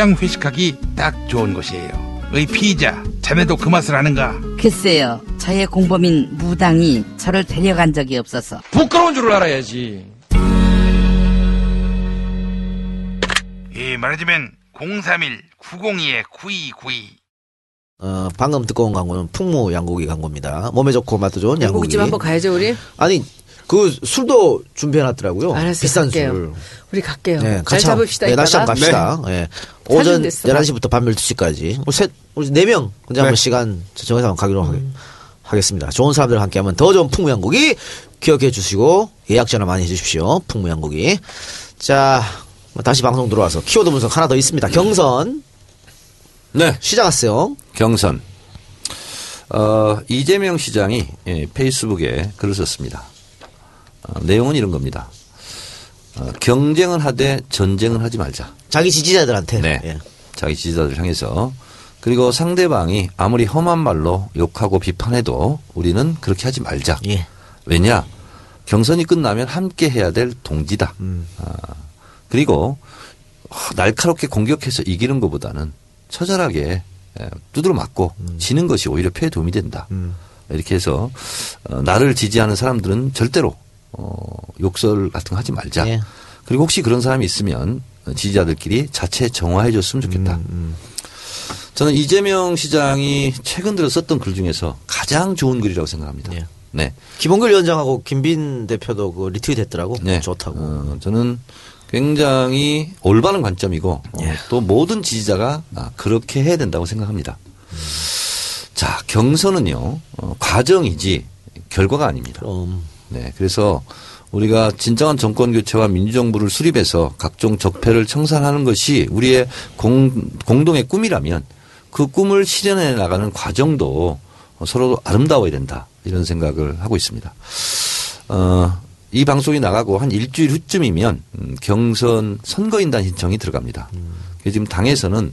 직장 회식하기 딱 좋은 곳이에요. 의 피의자, 자네도 그 맛을 아는가? 글쎄요, 저의 공범인 무당이 저를 데려간 적이 없어서 부끄러운 줄 알아야지. 예, 말하자면 031-902-9292 어, 방금 듣고 온 광고는 풍무 양고기 광고입니다. 몸에 좋고 맛도 좋은 양고기. 양고기집 한번 가야죠 우리 아니 그 술도 준비해놨더라고요. 알았어요 비싼 갈게요 술. 우리 갈게요 네, 잘 같이 잡읍시다 네, 이따가 한번 갑시다. 예. 오전 사준 됐어. 11시부터 밤 12시까지. 우리 셋, 우리 네 명, 근데 한번 시간 정해서 한번 가기로 하- 하겠습니다. 좋은 사람들과 함께 하면 더 좋은 풍무양고기 기억해 주시고 예약 전화 많이 해 주십시오. 풍무양고기. 자, 뭐 다시 방송 들어와서 키워드 분석 하나 더 있습니다. 경선 네. 시작했어요. 경선. 어, 이재명 시장이 예, 페이스북에 글을 썼습니다. 어, 내용은 이런 겁니다. 어, 경쟁은 하되 전쟁은 하지 말자. 자기 지지자들한테. 네. 예. 자기 지지자들 향해서. 그리고 상대방이 아무리 험한 말로 욕하고 비판해도 우리는 그렇게 하지 말자. 예. 왜냐? 경선이 끝나면 함께 해야 될 동지다. 아, 그리고 하, 날카롭게 공격해서 이기는 것보다는 처절하게 에, 두드러 맞고 지는 것이 오히려 패에 도움이 된다. 이렇게 해서 어, 나를 지지하는 사람들은 절대로 어, 욕설 같은 거 하지 말자. 예. 그리고 혹시 그런 사람이 있으면 지지자들끼리 자체 정화해 줬으면 좋겠다. 저는 이재명 시장이 최근 들어 썼던 글 중에서 가장 좋은 글이라고 생각합니다. 예. 네. 김원길 위원장하고 김빈 대표도 그 리트윗 했더라고. 네. 좋다고. 어, 저는 굉장히 올바른 관점이고 어, 예. 또 모든 지지자가 아, 그렇게 해야 된다고 생각합니다. 자 경선은요 어, 과정이지 결과가 아닙니다. 그럼 네, 그래서 우리가 진정한 정권 교체와 민주정부를 수립해서 각종 적폐를 청산하는 것이 우리의 공, 공동의 꿈이라면 그 꿈을 실현해 나가는 과정도 서로 아름다워야 된다 이런 생각을 하고 있습니다. 어, 이 방송이 나가고 한 일주일 후쯤이면 음, 경선 선거인단 신청이 들어갑니다. 지금 당에서는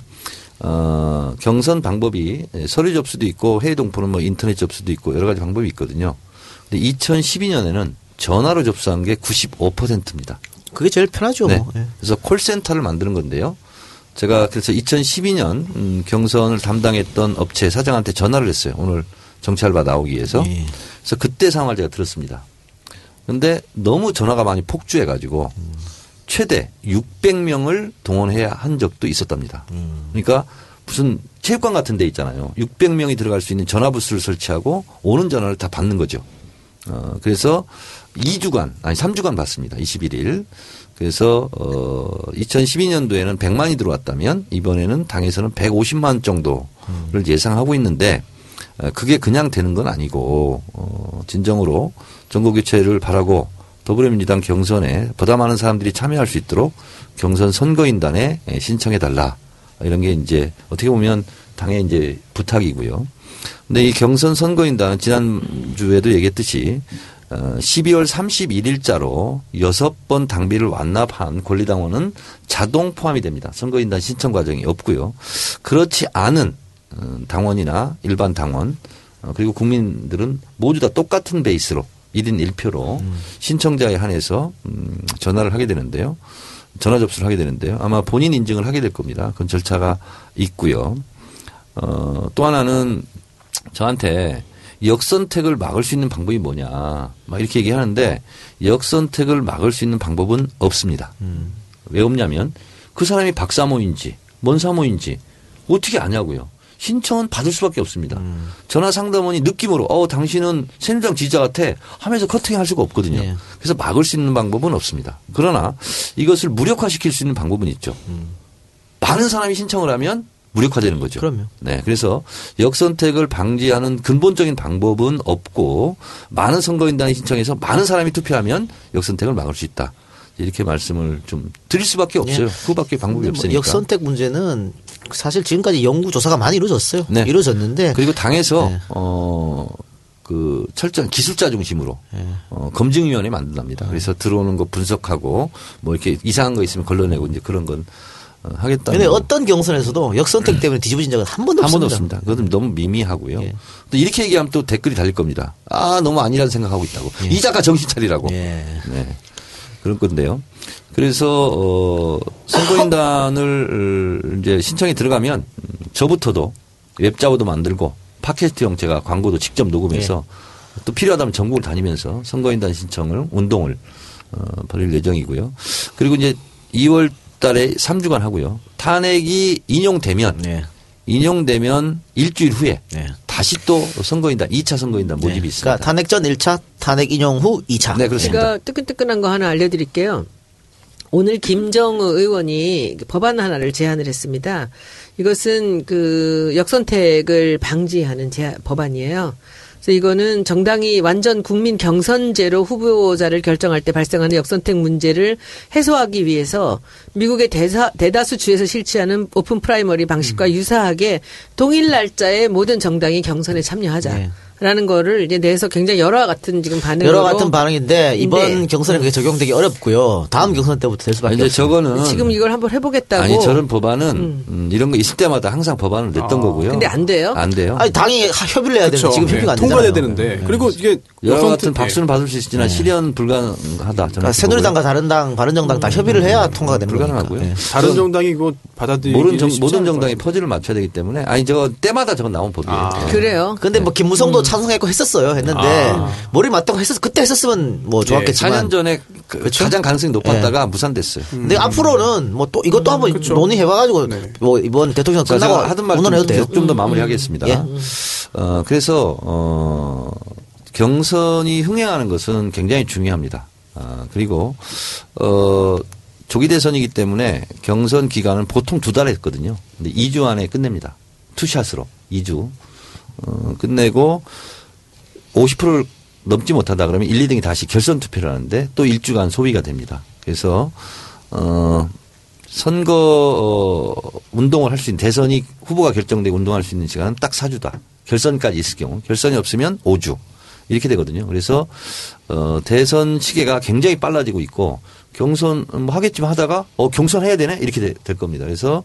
어, 경선 방법이 서류 접수도 있고 회의 동포는 뭐 인터넷 접수도 있고 여러 가지 방법이 있거든요. 근데 2012년에는 전화로 접수한 게 95%입니다. 그게 제일 편하죠. 네. 뭐. 예. 그래서 콜센터를 만드는 건데요. 제가 그래서 2012년 음, 경선을 담당했던 업체 사장한테 전화를 했어요. 오늘 정찰바 나오기 위해서. 예. 그래서 그때 상황을 제가 들었습니다. 그런데 너무 전화가 많이 폭주해 가지고 최대 600명을 동원해야 한 적도 있었답니다. 그러니까 무슨 체육관 같은 데 있잖아요. 600명이 들어갈 수 있는 전화 부스를 설치하고 오는 전화를 다 받는 거죠. 어, 그래서 2주간, 아니 3주간 받습니다. 21일. 그래서 어 2012년도에는 100만이 들어왔다면 이번에는 당에서는 150만 정도를 예상하고 있는데 어, 그게 그냥 되는 건 아니고 어 진정으로 정부 교체를 바라고 더불어민주당 경선에 보다 많은 사람들이 참여할 수 있도록 경선 선거인단에 신청해 달라 이런 게 이제 어떻게 보면 당의 이제 부탁이고요. 근데 이 경선 선거인단은 지난주에도 얘기했듯이 어, 12월 31일자로 여섯 번 당비를 완납한 권리당원은 자동 포함이 됩니다. 선거인단 신청 과정이 없고요. 그렇지 않은 어, 당원이나 일반 당원 어, 그리고 국민들은 모두 다 똑같은 베이스로 1인 1표로 신청자에 한해서 음, 전화를 하게 되는데요. 전화 접수를 하게 되는데요. 아마 본인 인증을 하게 될 겁니다. 그건 절차가 있고요. 어, 또 하나는 저한테 역선택을 막을 수 있는 방법이 뭐냐 막 이렇게 얘기하는데 역선택을 막을 수 있는 방법은 없습니다. 왜 없냐면 그 사람이 박사모인지 뭔 사모인지 어떻게 아냐고요. 신청은 받을 수밖에 없습니다. 전화 상담원이 느낌으로 어 당신은 새누리당 지지자 같아 하면서 커팅할 수가 없거든요. 예. 그래서 막을 수 있는 방법은 없습니다. 그러나 이것을 무력화시킬 수 있는 방법은 있죠. 많은 사람이 신청을 하면 무력화되는 거죠. 그럼요. 네. 그래서 역선택을 방지하는 근본적인 방법은 없고 많은 선거인단이 신청해서 많은 사람이 투표하면 역선택을 막을 수 있다. 이렇게 말씀을 좀 드릴 수밖에 없어요. 그밖에 방법이 뭐 없으니까. 역선택 문제는 사실 지금까지 연구 조사가 많이 이루어졌어요. 네. 이루어졌는데 그리고 당에서 네. 어, 그 철저한 기술자 중심으로 네. 어, 검증위원회 만든답니다. 그래서 들어오는 거 분석하고 뭐 이렇게 이상한 거 있으면 걸러내고 이제 그런 건 어, 하겠다. 근데 어떤 경선에서도 역선택 때문에 뒤집어진 적은 한 번도 한 번도 없습니다. 없습니다. 그것은 너무 미미하고요. 예. 또 이렇게 얘기하면 또 댓글이 달릴 겁니다. 아 너무 아니라는 생각하고 있다고. 이 작가 정신 차리라고. 예. 네. 그런 건데요. 그래서 어 선거인단을 이제 신청이 들어가면 음, 저부터도 웹자보도 만들고 팟캐스트 형태가 광고도 직접 녹음해서 또 필요하다면 전국을 다니면서 선거인단 신청을 운동을 어 벌일 예정이고요. 그리고 이제 2월 달에 3주간 하고요. 탄핵이 인용되면 네. 인용되면 일주일 후에 네. 다시 또 선거인단 2차 선거인단 모집이 네. 있습니다. 그러니까 탄핵 전 1차, 탄핵 인용 후 2차. 네, 그렇습니다. 제가 뜨끈뜨끈한 거 하나 알려드릴게요. 오늘 김정우 의원이 법안 하나를 제안을 했습니다. 이것은 그 역선택을 방지하는 제 법안이에요. 그래서 이거는 정당이 완전 국민 경선제로 후보자를 결정할 때 발생하는 역선택 문제를 해소하기 위해서 미국의 대사, 대다수 주에서 실시하는 open primary 방식과 유사하게 동일 날짜에 모든 정당이 경선에 참여하자. 네. 라는 거를 이제 내서 굉장히 여러 같은 지금 반응으로 여러 같은 반응인데 이번 네. 경선에 그게 적용되기 어렵고요. 다음 경선 때부터 될 수밖에 없어요. 저거는 지금 이걸 한번 해보겠다고. 아니 저런 법안은 음, 이런 거 있을 때마다 항상 법안을 냈던 거고요. 근데 안 돼요? 안 돼요. 아니 당이 하- 협의를 해야. 되는데 지금 네. 협의가 안 통과를 돼야 되는데 그리고 이게 여러 같은 특- 박수는 받을 수 있지만 실현 불가능하다. 저는 그러니까 새누리당과 다른 당, 바른정당 다 협의를 해야 통과가 되는 불가능하고요. 예. 다른 정당이 이거 받아들이기 모든 정, 모든 정당이. 퍼즐을 맞춰야 되기 때문에 아니 저거 때마다 저건 나온 법이에요. 아. 예. 그래요. 근데 뭐 김무성도 찬성했고 했었어요. 했는데 아. 머리 맞다고 했었 그때 했었으면 뭐 좋았겠지만 4년 전에 그 그렇죠? 가장 가능성이 높았다가 무산됐어요. 근데 앞으로는 뭐 또 이것도 한번 그쵸. 논의해 봐가지고 네. 뭐 이번 대통령 자, 끝나고 제가 하던 말씀 운운해도 돼요. 좀 더 마무리하겠습니다. 예. 어, 그래서 어, 경선이 흥행하는 것은 굉장히 중요합니다. 아, 그리고 어, 조기 대선이기 때문에 경선 기간은 보통 두 달 했거든요. 근데 2주 안에 끝냅니다. 투샷으로 2주 어, 끝내고 50%를 넘지 못하다 그러면 1, 2등이 다시 결선 투표를 하는데 또 일주간 소비가 됩니다. 그래서 어 선거 어, 운동을 할 수 있는 대선이 후보가 결정되고 운동할 수 있는 시간은 딱 4주다. 결선까지 있을 경우 결선이 없으면 5주 이렇게 되거든요. 그래서 어 대선 시계가 굉장히 빨라지고 있고 경선 뭐 하겠지만 하다가 어 경선 해야 되네 이렇게 되- 될 겁니다. 그래서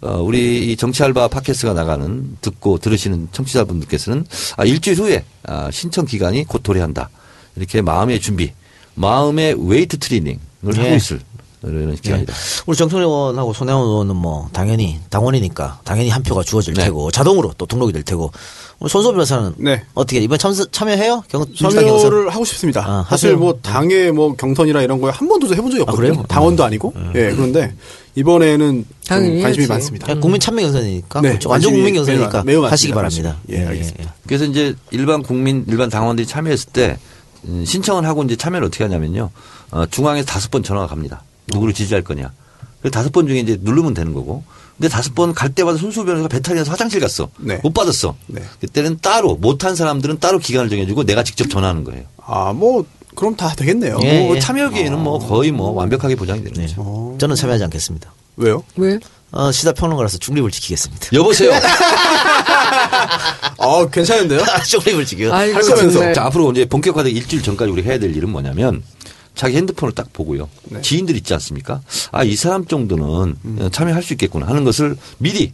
어 우리 이 정치 알바 팟캐스트가 나가는 듣고 들으시는 청취자분들께서는 아 일주일 후에 아 신청 기간이 곧 도래한다. 이렇게 마음의 준비, 마음의 웨이트 트레이닝을 예. 하고 있을 이런 기간이다. 우리 정청래 의원하고 손혜원 의원은 뭐 당연히 당원이니까 당연히 한 표가 주어질 네. 테고 자동으로 또 등록이 될 테고 우리 손소 변호사는 네. 어떻게 이번 참여 참여해요? 경, 민주당 경선? 참여를 하고 싶습니다. 아, 사실. 뭐 당의 뭐 경선이라 이런 거에 한 번도 해본 적이 아, 없거든요. 그래요? 당원도 아니고. 예, 그런데 이번에는 관심이 해야지. 많습니다. 그냥 국민 참여 경선이니까 네. 완전 국민 경선이니까 매우 많- 하시기 매우 바랍니다. 많습니다. 예, 알겠습니다. 그래서 이제 일반 국민, 일반 당원들이 참여했을 때 음, 신청을 하고 이제 참여를 어떻게 하냐면요. 어, 중앙에서 다섯 번 전화가 갑니다. 누구를 지지할 거냐. 그 다섯 번 중에 이제 누르면 되는 거고. 근데 다섯 번 갈 때마다 손수 변호사가 배탈이 나서 화장실 갔어. 네. 못 받았어. 네. 그때는 따로 못한 사람들은 따로 기간을 정해주고 내가 직접 전화하는 거예요. 아, 뭐 그럼 다 되겠네요. 예, 뭐 예. 참여기에는 뭐 거의 뭐 완벽하게 보장이 되는 네. 거죠. 저는 참여하지 않겠습니다. 왜요? 왜? 어, 시사평론가라서 중립을 지키겠습니다. 여보세요. 아, 괜찮은데요? 중립을 지켜요. 할 거면서. 자, 앞으로 이제 본격화되기 일주일 전까지 우리 해야 될 일은 뭐냐면 자기 핸드폰을 딱 보고요. 네. 지인들 있지 않습니까? 아, 이 사람 정도는 음. 참여할 수 있겠구나 하는 것을 미리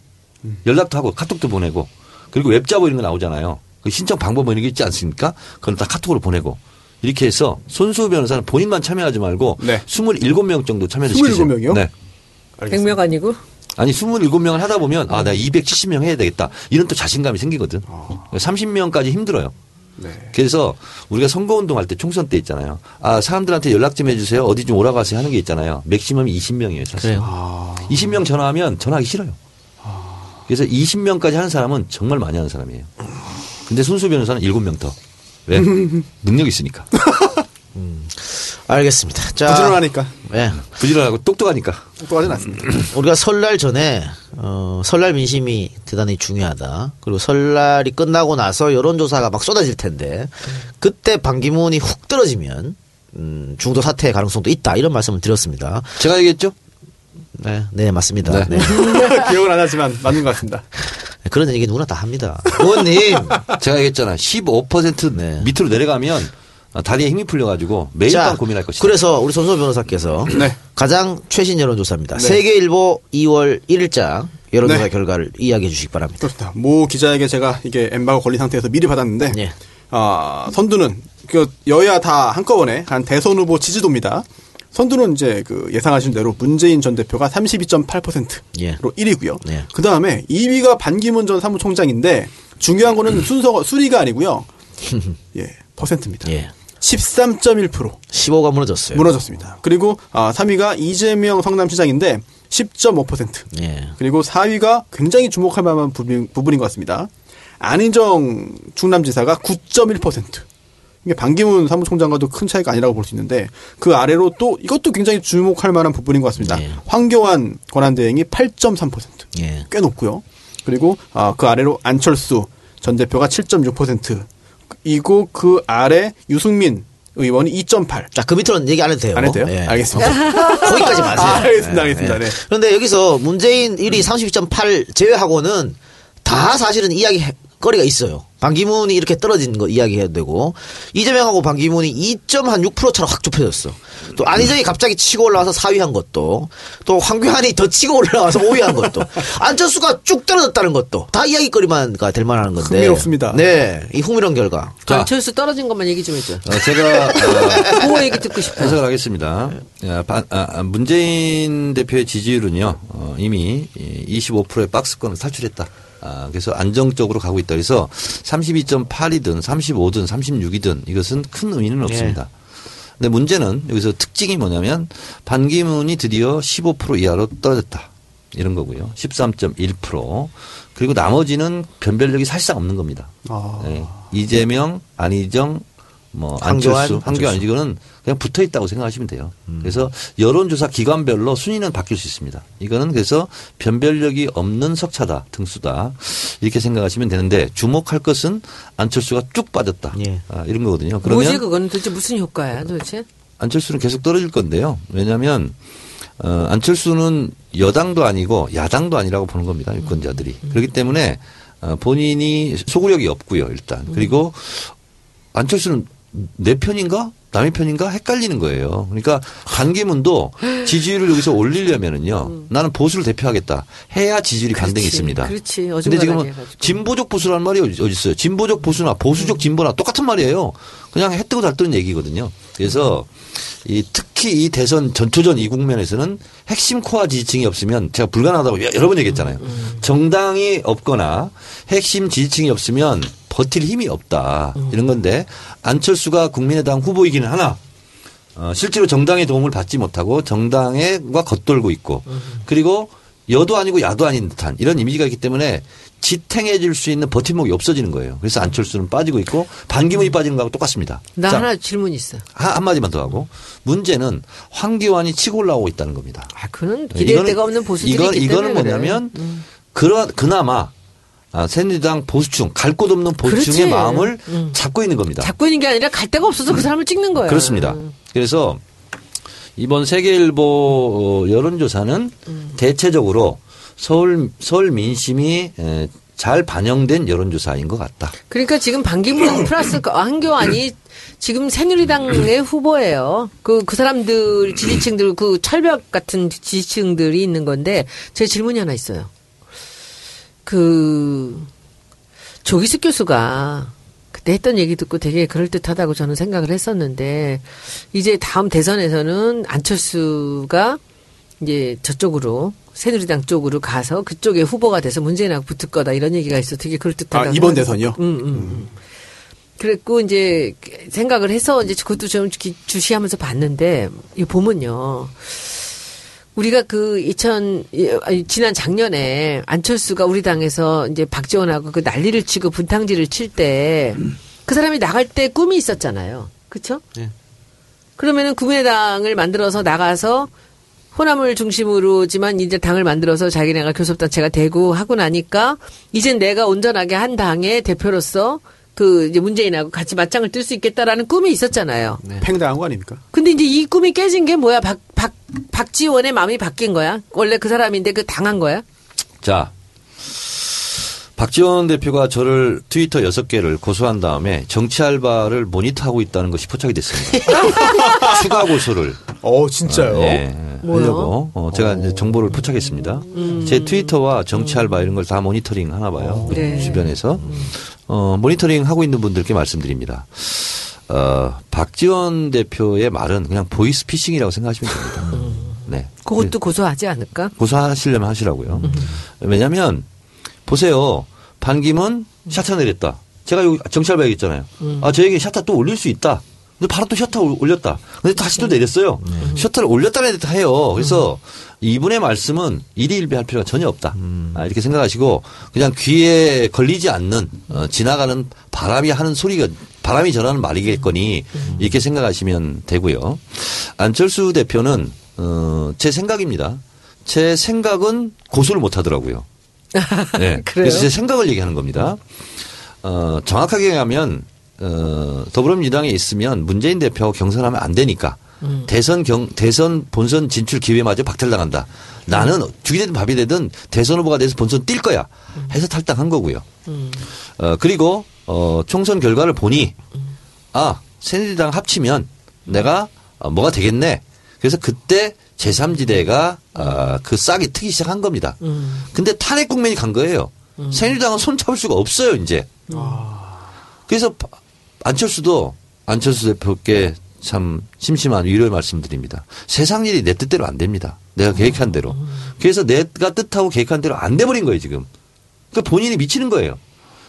연락도 하고 카톡도 보내고 그리고 웹자보 이런 거 나오잖아요. 그 신청 방법 뭐 이런 게 있지 않습니까? 그건 다 카톡으로 보내고 이렇게 해서 손수 변호사는 본인만 참여하지 말고 네. 27명 정도 참여를 시키죠. 27 명이요? 네. 100명 아니고? 아니 27명을 하다 보면 아, 내가 270명 해야 되겠다. 이런 또 자신감이 생기거든. 아. 30명까지 힘들어요. 네. 그래서 우리가 선거운동 할 때 총선 때 있잖아요. 아, 사람들한테 연락 좀 해주세요. 어디 좀 오라고 하세요 하는 게 있잖아요. 맥시멈이 20명이에요. 사실. 그래요. 아, 20명 전화하면 전화하기 싫어요. 그래서 20명까지 하는 사람은 정말 많이 하는 사람이에요. 근데 손수 변호사는 7명 더. 왜? 능력 있으니까. 알겠습니다. 자, 부지런하니까 예. 부지런하고 똑똑하니까. 똑똑하진 않습니다. 우리가 설날 전에 어, 설날 민심이 대단히 중요하다. 그리고 설날이 끝나고 나서 여론조사가 막 쏟아질 텐데 그때 반기문이 훅 떨어지면 음, 중도 사퇴 가능성도 있다 이런 말씀을 드렸습니다. 제가 얘기했죠? 네, 네 맞습니다. 네. 네. 기억은 안 하지만 맞는 것 같습니다. 그런 얘기 누구나 다 합니다. 의원님, 제가 얘기했잖아. 15% 네. 밑으로 내려가면 다리에 힘이 풀려가지고 매일 밤 고민할 것이다. 그래서 우리 손소 변호사께서 네. 가장 최신 여론조사입니다. 네. 세계일보 2월 1일자 여론조사 네. 결과를 이야기해 주시기 바랍니다. 그렇습니다. 모 기자에게 제가 이게 엠바고 걸린 상태에서 미리 받았는데 예. 아, 선두는 그 여야 다 한꺼번에 한 대선 후보 지지도입니다. 선두는 이제 그 예상하신 대로 문재인 전 대표가 32.8%로 예. 1위고요. 네. 그 다음에 2위가 반기문 전 사무총장인데 중요한 거는 순서가 수리가 아니고요. 예, 퍼센트입니다. 예. 13.1% 15가 무너졌어요. 무너졌습니다. 그리고 아, 3위가 이재명 성남시장인데 10.5%. 예. 그리고 4위가 굉장히 주목할 만한 부분, 부분인 것 같습니다. 안희정 충남지사가 9.1%. 이게 반기문 사무총장과도 큰 차이가 아니라고 볼 수 있는데 그 아래로 또 이것도 굉장히 주목할 만한 부분인 것 같습니다. 예. 황교안 권한대행이 8.3%. 예. 꽤 높고요. 그리고 아, 그 아래로 안철수 전 대표가 7.6%. 이고 그 아래 유승민 의원이 2.8. 자, 그 밑으로는 얘기 안 해도 돼요. 안 해도 돼요? 예. 알겠습니다. 거기까지 마세요. 아, 알겠습니다. 알겠습니다. 네. 그런데 여기서 문재인 1위 32.8 제외하고는 다 사실은 이야기 거리가 있어요. 반기문이 이렇게 떨어진 거 이야기해야 되고 이재명하고 반기문이 2.6% 차로 확 좁혀졌어. 또 안희정이 갑자기 치고 올라와서 4위한 것도 또 황교안이 더 치고 올라와서 5위한 것도 안철수가 쭉 떨어졌다는 것도 다 이야기거리만가 될 만한 건데 흥미롭습니다. 네, 이 흥미로운 결과. 자. 안철수 떨어진 것만 얘기 좀 해줘. 어, 제가 어, 그거 얘기 듣고 싶어. 해석을 하겠습니다. 아, 아, 문재인 대표의 지지율은요 어, 이미 25%의 박스권을 탈출했다. 아, 그래서 안정적으로 가고 있다. 그래서 32.8이든 35든 36이든 이것은 큰 의미는 없습니다. 근데 문제는 여기서 특징이 뭐냐면 반기문이 드디어 15% 이하로 떨어졌다. 이런 거고요. 13.1% 그리고 나머지는 변별력이 사실상 없는 겁니다. 아. 네. 이재명, 안희정, 뭐 황교안, 안철수, 황교안 안철수. 이거는 그냥 붙어 있다고 생각하시면 돼요. 음. 그래서 여론조사 기관별로 순위는 바뀔 수 있습니다. 이거는 그래서 변별력이 없는 석차다, 등수다 이렇게 생각하시면 되는데 주목할 것은 안철수가 쭉 빠졌다. 예. 아, 이런 거거든요. 뭐지 그러면 그거는 도대체 무슨 효과야 도대체? 안철수는 계속 떨어질 건데요. 왜냐하면 어, 안철수는 여당도 아니고 야당도 아니라고 보는 겁니다. 유권자들이. 그렇기 때문에 어, 본인이 소구력이 없고요. 일단 그리고 안철수는 내 편인가 남의 편인가 헷갈리는 거예요. 그러니까 반기문도 지지율을 여기서 올리려면은요. 나는 보수를 대표하겠다. 해야 지지율이 반등이. 있습니다. 그렇지. 근데 지금은. 진보적 보수라는 말이 어디 어디 있어요? 진보적 보수나 보수적 진보나 똑같은 말이에요. 그냥 해 뜨고 달 뜨는 얘기거든요. 그래서 이 특히 이 대선 전초전 이 국면에서는 핵심 코어 지지층이 없으면 제가 불가능하다고 여러 번 얘기했잖아요. 정당이 없거나 핵심 지지층이 없으면 버틸 힘이 없다. 이런 건데 안철수가 국민의당 후보이기는 하나 어, 실제로 정당의 도움을 받지 못하고 정당과 겉돌고 있고 그리고 여도 아니고 야도 아닌 듯한 이런 이미지가 있기 때문에 지탱해 줄수 있는 버팀목이 없어지는 거예요. 그래서 안철수는 빠지고 있고 반기문이 빠지는 거하고 똑같습니다. 나 자, 하나 질문 있어. 한- 한마디만 더 하고 문제는 황교안이 치고 올라오고 있다는 겁니다. 아 그는 기댈 데가 없는 보수들이 이건, 이거는. 뭐냐면 그러, 그나마 아, 새누리당 보수층 갈 곳 없는 보수층의 그렇지. 마음을 음. 잡고 있는 겁니다. 잡고 있는 게 아니라 갈 데가 없어서 그 사람을 찍는 거야. 그렇습니다. 그래서 이번 세계일보 어, 여론조사는 음. 대체적으로 서울 서울 민심이 에, 잘 반영된 여론조사인 것 같다. 그러니까 지금 반기문 플러스 그 한교안이 지금 새누리당의 후보예요. 그, 그 사람들, 지지층들, 그 철벽 같은 지지층들이 있는 건데, 제 질문이 하나 있어요. 그, 조기숙 교수가 그때 했던 얘기 듣고 되게 그럴듯하다고 저는 생각을 했었는데, 이제 다음 대선에서는 안철수가 이제 저쪽으로 새누리당 쪽으로 가서 그쪽에 후보가 돼서 문재인하고 붙을 거다 이런 얘기가 있어 되게 그럴듯하다. 아, 이번 대선이요? 음, 음, 음. 그랬고 이제 생각을 해서 이제 그것도 좀 기- 주시하면서 봤는데 이 보면요. 우리가 그 2000, 아니, 지난 작년에 안철수가 우리 당에서 이제 박지원하고 그 난리를 치고 분탕질을 칠 때 그 사람이 나갈 때 꿈이 있었잖아요. 그쵸? 네. 그러면은 국민의당을 만들어서 나가서 호남을 중심으로지만 이제 당을 만들어서 자기네가 교섭단체가 되고 하고 나니까 이젠 내가 온전하게 한 당의 대표로서 그 이제 문재인하고 같이 맞짱을 뜰 수 있겠다라는 꿈이 있었잖아요. 팽당한 거 아닙니까? 근데 이제 이 꿈이 깨진 게 뭐야? 박, 박, 박지원의 마음이 바뀐 거야? 원래 그 사람인데 그 당한 거야? 자, 박지원 대표가 저를 트위터 여섯 개를 고소한 다음에 정치 알바를 모니터하고 있다는 것이 포착이 됐습니다. 추가 고소를 어, 진짜요? 예, 뭐요? 하려고 어, 제가 이제 정보를 포착했습니다. 제 트위터와 정치 알바 이런 걸 다 모니터링 하나 봐요. 네. 주변에서 어, 모니터링 하고 있는 분들께 말씀드립니다. 어, 박지원 대표의 말은 그냥 보이스 피싱이라고 생각하시면 됩니다. 네. 그것도 고소하지 않을까? 고소하시려면 하시라고요. 왜냐하면 보세요. 반기문 샤타 내렸다. 제가 여기 정찰 봐야겠잖아요. 아, 저에게 샤타 또 올릴 수 있다. 근데 바로 또 셔터 올렸다. 근데 다시 또 내렸어요. 셔터를 올렸다 내렸다 해요. 그래서 이분의 말씀은 일희일비할 필요가 전혀 없다. 아, 이렇게 생각하시고 그냥 귀에 걸리지 않는 어, 지나가는 바람이 하는 소리가 바람이 전하는 말이겠거니 이렇게 생각하시면 되고요. 안철수 대표는 어, 제 생각입니다. 제 생각은 고소를 못 하더라고요. 네. 그래서 제 생각을 얘기하는 겁니다. 어, 정확하게 하면 어, 더불어민주당에 있으면 문재인 대표하고 경선하면 안 되니까 대선 경 대선 본선 진출 기회마저 박탈당한다. 나는 죽이 되든 밥이 되든 대선 후보가 돼서 본선 뛸 거야. 해서 탈당한 거고요. 어 그리고 어 총선 결과를 보니 아 새누리당 합치면 내가 어, 뭐가 되겠네. 그래서 그때 제3지대가 어, 그 싹이 트기 시작한 겁니다. 근데 탄핵 국면이 간 거예요. 새누리당은 손 잡을 수가 없어요 이제. 그래서 바- 안철수도 안철수 대표께 참 심심한 위로의 말씀드립니다. 세상 일이 내 뜻대로 안 됩니다. 내가 계획한 대로. 그래서 내가 뜻하고 계획한 대로 안 돼버린 거예요 지금. 그러니까 본인이 미치는 거예요.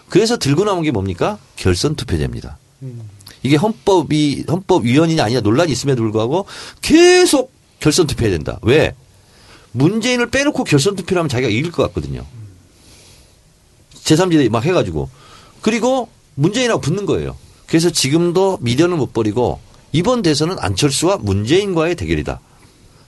그래서 들고 나온 게 뭡니까? 결선 투표제입니다. 이게 헌법이 헌법위원이냐 아니냐 논란이 있음에도 불구하고 계속 결선 투표해야 된다. 왜? 문재인을 빼놓고 결선 투표를 하면 자기가 이길 것 같거든요. 제3지대 막 해가지고. 그리고 문재인하고 붙는 거예요. 그래서 지금도 미련을 못 버리고 이번 대선은 안철수와 문재인과의 대결이다.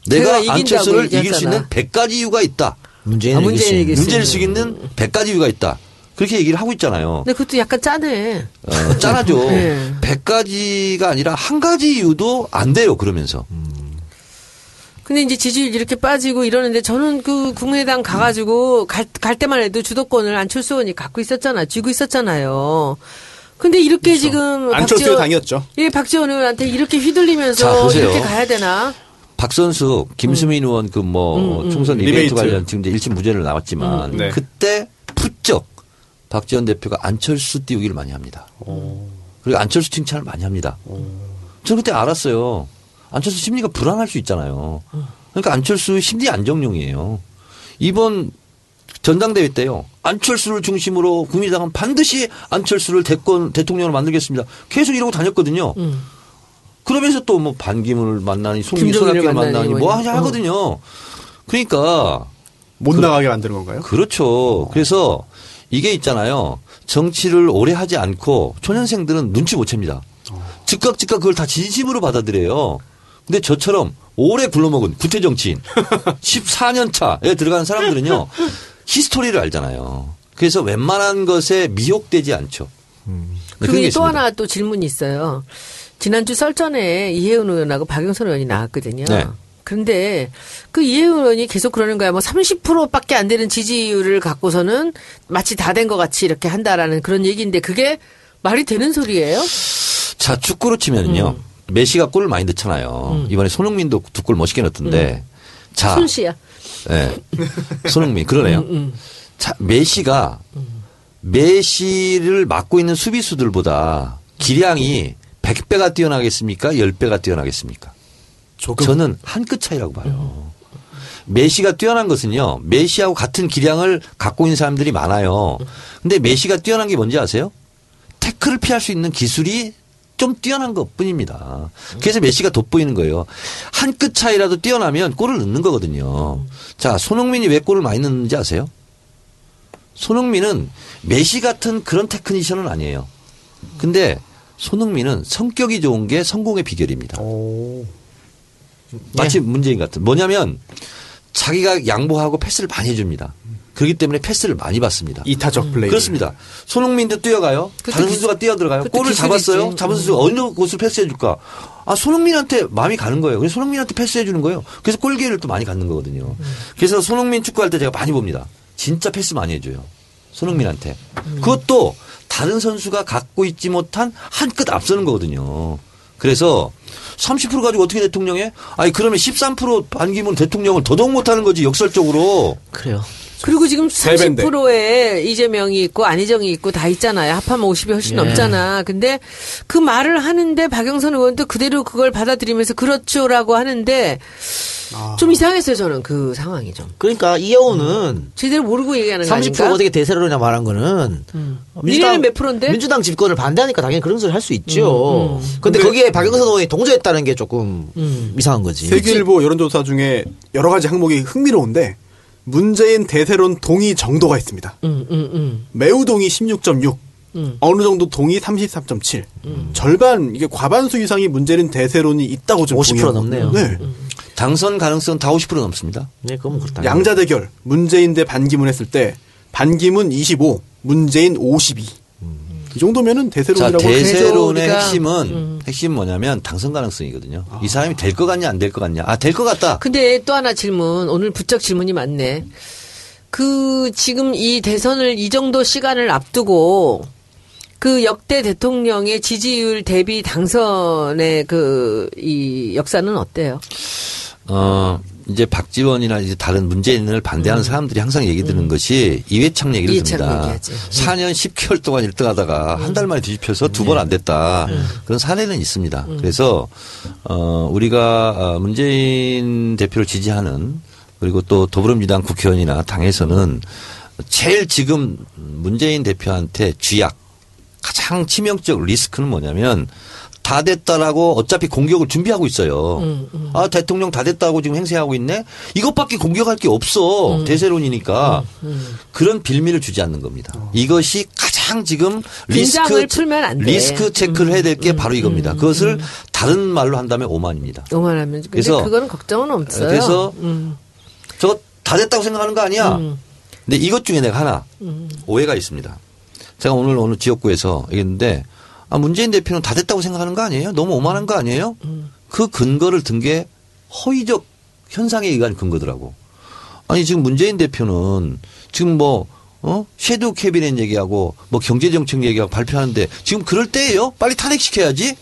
내가 안철수를 이길 수. 있는 100가지 이유가 있다. 문재인 아, 문재인이 이길 있는. 수 있는 100가지 이유가 있다. 그렇게 얘기를 하고 있잖아요. 근데 그것도 약간 짜네. 어, 짠하죠. 네. 100가지가 아니라 한 가지 이유도 안 돼요. 그러면서. 근데 이제 지지율 이렇게 빠지고 이러는데 저는 그 국민의당 가가지고 갈, 갈 때만 해도 주도권을 안철수 의원이 갖고 있었잖아. 쥐고 있었잖아요. 근데 이렇게 지금 안철수의 박지원- 당이었죠. 예, 박지원 의원한테 이렇게 휘둘리면서 자. 이렇게 가야 되나? 박선숙, 김수민 의원 그뭐 총선 리베이트. 리베이트 관련 지금 이제 1심 무죄를 나왔지만 네. 그때 부쩍 박지원 대표가 안철수 띄우기를 많이 합니다. 그리고 안철수 칭찬을 많이 합니다. 저는 그때 알았어요. 안철수 심리가 불안할 수 있잖아요. 그러니까 안철수 심리 안정용이에요. 이번 전당대회 때요. 안철수를 중심으로 국민의당은 반드시 안철수를 대권 대통령으로 만들겠습니다. 계속 이러고 다녔거든요. 그러면서 또 뭐 반기문을 만나니 손학규를 만나니 뭐 뭐. 하냐 하거든요. 그러니까 못 나가게 만드는 건가요? 그렇죠. 그래서 이게 있잖아요. 정치를 오래 하지 않고 초년생들은 눈치 못 챕니다. 즉각 즉각 그걸 다 진심으로 받아들여요. 근데 저처럼 오래 굴러먹은 구태 정치인 14년 차에 들어간 사람들은요. 히스토리를 알잖아요. 그래서 웬만한 것에 미혹되지 않죠. 네, 그런 게 그리고 또. 하나 또 질문이 있어요. 지난주 썰전에 이혜훈 의원하고 박영선 의원이 나왔거든요. 네. 그런데 그 이혜훈 의원이 계속 그러는 거야. 뭐 30%밖에 안 되는 지지율을 갖고서는 마치 다 된 것 같이 이렇게 한다라는 그런 얘기인데 그게 말이 되는 소리예요? 자, 축구로 치면은요. 메시가 골을 많이 넣잖아요. 이번에 손흥민도 두 골 멋있게 넣었던데. 자, 손씨야. 예. 손흥민 그러네요. 자, 메시가 메시를 맡고 있는 수비수들보다 기량이 100배가 뛰어나겠습니까? 10배가 뛰어나겠습니까? 조금. 저는 한 끗 차이라고 봐요. 메시가 뛰어난 것은요. 메시하고 같은 기량을 갖고 있는 사람들이 많아요. 근데 메시가 뛰어난 게 뭔지 아세요? 태클을 피할 수 있는 기술이 좀 뛰어난 것 뿐입니다. 그래서 메시가 돋보이는 거예요. 한 끗 차이라도 뛰어나면 골을 넣는 거거든요. 자, 손흥민이 왜 골을 많이 넣는지 아세요? 손흥민은 메시 같은 그런 테크니션은 아니에요. 근데 손흥민은 성격이 좋은 게 성공의 비결입니다. 오. 마치 문재인 같은. 뭐냐면 자기가 양보하고 패스를 많이 해줍니다. 그렇기 때문에 패스를 많이 받습니다. 이타적 플레이. 그렇습니다. 손흥민도 뛰어가요. 다른 기- 선수가 뛰어 들어가요. 그것도 골을. 잡았어요. 잡은 선수가 어느 곳을 패스해 줄까? 아, 손흥민한테 마음이 가는 거예요. 그래서 손흥민한테 패스해 주는 거예요. 그래서 골 기회를 또 많이 갖는 거거든요. 그래서 손흥민 축구할 때 제가 많이 봅니다. 진짜 패스 많이 해줘요. 손흥민한테. 그것도 다른 선수가 갖고 있지 못한 한 끗 앞서는 거거든요. 그래서 30% 가지고 어떻게 대통령해? 아니 그러면 13% 반기문 대통령을 더더욱 못하는 거지 역설적으로. 그래요. 그리고 지금 세 배인데. 30%에 이재명이 있고 안희정이 있고 다 있잖아요. 합하면 50이 훨씬 예. 넘잖아. 근데 그 말을 하는데 박영선 의원도 그대로 그걸 받아들이면서 그렇죠라고 하는데 아. 좀 이상했어요. 저는 그 상황이 좀 그러니까 이여우는 제대로 모르고 얘기하는 거30% 아닌가? 어떻게 대세로냐 말한 거는 니네는 몇 프로인데? 민주당 집권을 반대하니까 당연히 그런 소리 할수 있죠. 음, 음. 근데, 근데- 거기에 박영선 의원이 동조했다는 게 조금 음. 이상한 거지. 세계일보 여론조사 중에 여러 가지 항목이 흥미로운데 문재인 대세론 동의 정도가 있습니다. 음, 음, 음. 매우 동의 16.6. 음. 어느 정도 동의 33.7. 절반 이게 과반수 이상이 문재인 대세론이 있다고 좀 50% 동의하고. 넘네요. 네. 당선 가능성 다 50% 넘습니다. 네, 그건 그렇다. 양자 대결 문재인 대 반기문 했을 때 반기문 25, 문재인 52. 이 정도면은 자, 대세론이라고 할 수- 대세론의 핵심은 음. 핵심 뭐냐면 당선 가능성이거든요. 이 사람이 될 것 같냐 안 될 것 같냐. 아, 될 것 같다. 근데 또 하나 질문. 오늘 부쩍 질문이 많네. 그 지금 이 대선을 이 정도 시간을 앞두고 그 역대 대통령의 지지율 대비 당선의 그 이 역사는 어때요? 어, 이제 박지원이나 이제 다른 문재인을 반대하는 사람들이 항상 얘기 드는 것이 이회창 얘기를 음. 이회창 듭니다. 얘기하지. 음. 4년 10개월 동안 1등 하다가 한달 만에 뒤집혀서 두 번 안 됐다. 음. 그런 사례는 있습니다. 그래서 어, 우리가 어, 문재인 대표를 지지하는 그리고 또 더불어민주당 국회의원이나 당에서는 제일 지금 문재인 대표한테 쥐약 가장 치명적 리스크는 뭐냐면 다 됐다라고 어차피 공격을 준비하고 있어요. 아 대통령 다 됐다고 지금 행세하고 있네. 이것밖에 공격할 게 없어 대세론이니까 그런 빌미를 주지 않는 겁니다. 이것이 가장 지금 리스크. 리스크 체크를 해야 될 게 바로 이겁니다. 그것을 다른 말로 한다면 오만입니다. 오만하면 그래서- 그거는 걱정은 없어요. 그래서 음. 저거 다 됐다고 생각하는 거 아니야? 근데 이것 중에 내가 하나 오해가 있습니다. 제가 오늘 어느 지역구에서 얘기했는데 아, 문재인 대표는 다 됐다고 생각하는 거 아니에요? 너무 오만한 거 아니에요? 그 근거를 든 게 허위적 현상에 의한 근거더라고. 아니 지금 문재인 대표는 지금 뭐 어? 섀도우 캐비넷 얘기하고 뭐 경제정책 얘기하고 발표하는데 지금 그럴 때예요? 빨리 탄핵시켜야지.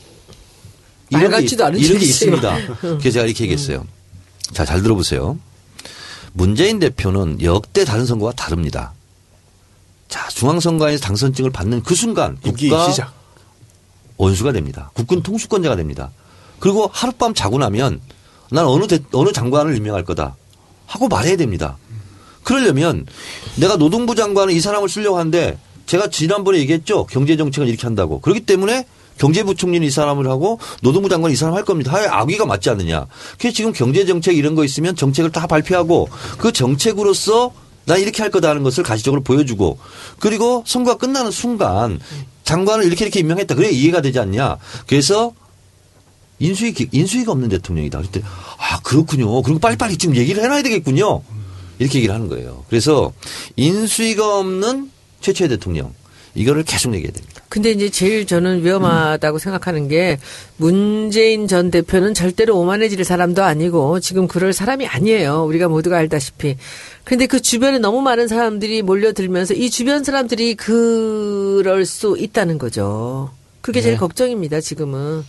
말 이런 게, 이런 게. 있습니다. 그래서 제가 이렇게 얘기했어요. 자, 잘 들어보세요. 문재인 대표는 역대 다른 선거와 다릅니다. 자, 중앙선거에서 당선증을 받는 그 순간 국가 시작. 원수가 됩니다. 국군 통수권자가 됩니다. 그리고 하룻밤 자고 나면 난 어느 대, 어느 장관을 임명할 거다 하고 말해야 됩니다. 그러려면 내가 노동부 장관은 이 사람을 쓰려고 하는데 제가 지난번에 얘기했죠. 경제 정책은 이렇게 한다고. 그렇기 때문에 경제부총리는 이 사람을 하고 노동부 장관은 이 사람 할 겁니다. 하여 악의가 맞지 않느냐. 그래서 지금 경제정책 이런 거 있으면 정책을 다 발표하고 그 정책으로서 난 이렇게 할 거다 하는 것을 가시적으로 보여주고 그리고 선거가 끝나는 순간 장관을 이렇게 이렇게 임명했다. 그래 이해가 되지 않냐. 그래서 인수위 기- 인수위가 없는 대통령이다. 그때 아 그렇군요. 그리고 빨리빨리 지금 얘기를 해놔야 되겠군요. 이렇게 얘기를 하는 거예요. 그래서 인수위가 없는 최초의 대통령 이거를 계속 얘기해야 됩니다. 근데 이제 제일 저는 위험하다고 생각하는 게 문재인 전 대표는 절대로 오만해질 사람도 아니고 지금 그럴 사람이 아니에요. 우리가 모두가 알다시피. 근데 그 주변에 너무 많은 사람들이 몰려들면서 이 주변 사람들이 그럴 수 있다는 거죠. 그게 제일 걱정입니다, 지금은.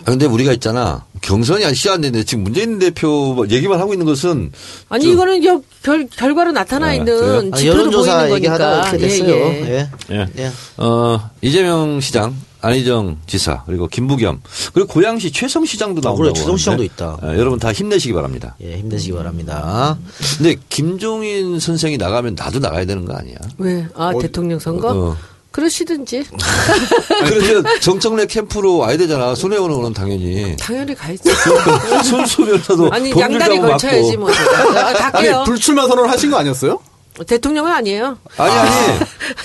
아, 근데 우리가 있잖아 경선이 안 시작됐는데 지금 문재인 대표 얘기만 하고 있는 것은 아니, 좀- 이거는 여- 결, 결과로 나타나 아, 있는 그래요? 아, 지표로 보이는 거니까. 이렇게 됐어요. 예, 예. 예. 예. 예. 어, 이재명 시장, 안희정 지사, 그리고 김부겸, 그리고 고양시 최성 시장도 아, 나온다고. 그래, 최성 시장도 있다. 예, 여러분 다 힘내시기 바랍니다. 예, 힘내시기 바랍니다. 근데 김종인 선생이 나가면 나도 나가야 되는 거 아니야? 왜? 아, 대통령 선거? 어. 그러시든지. 그래서 정청래 캠프로 와야 되잖아. 손혜원 의원은 당연히. 당연히 가야지. 손수 변호사도 아니, 양다리 걸쳐야지. 뭐. 제가. 아, 아니 갈게요. 불출마 선언을 하신 거 아니었어요? 대통령은 아니에요. 아니 아니.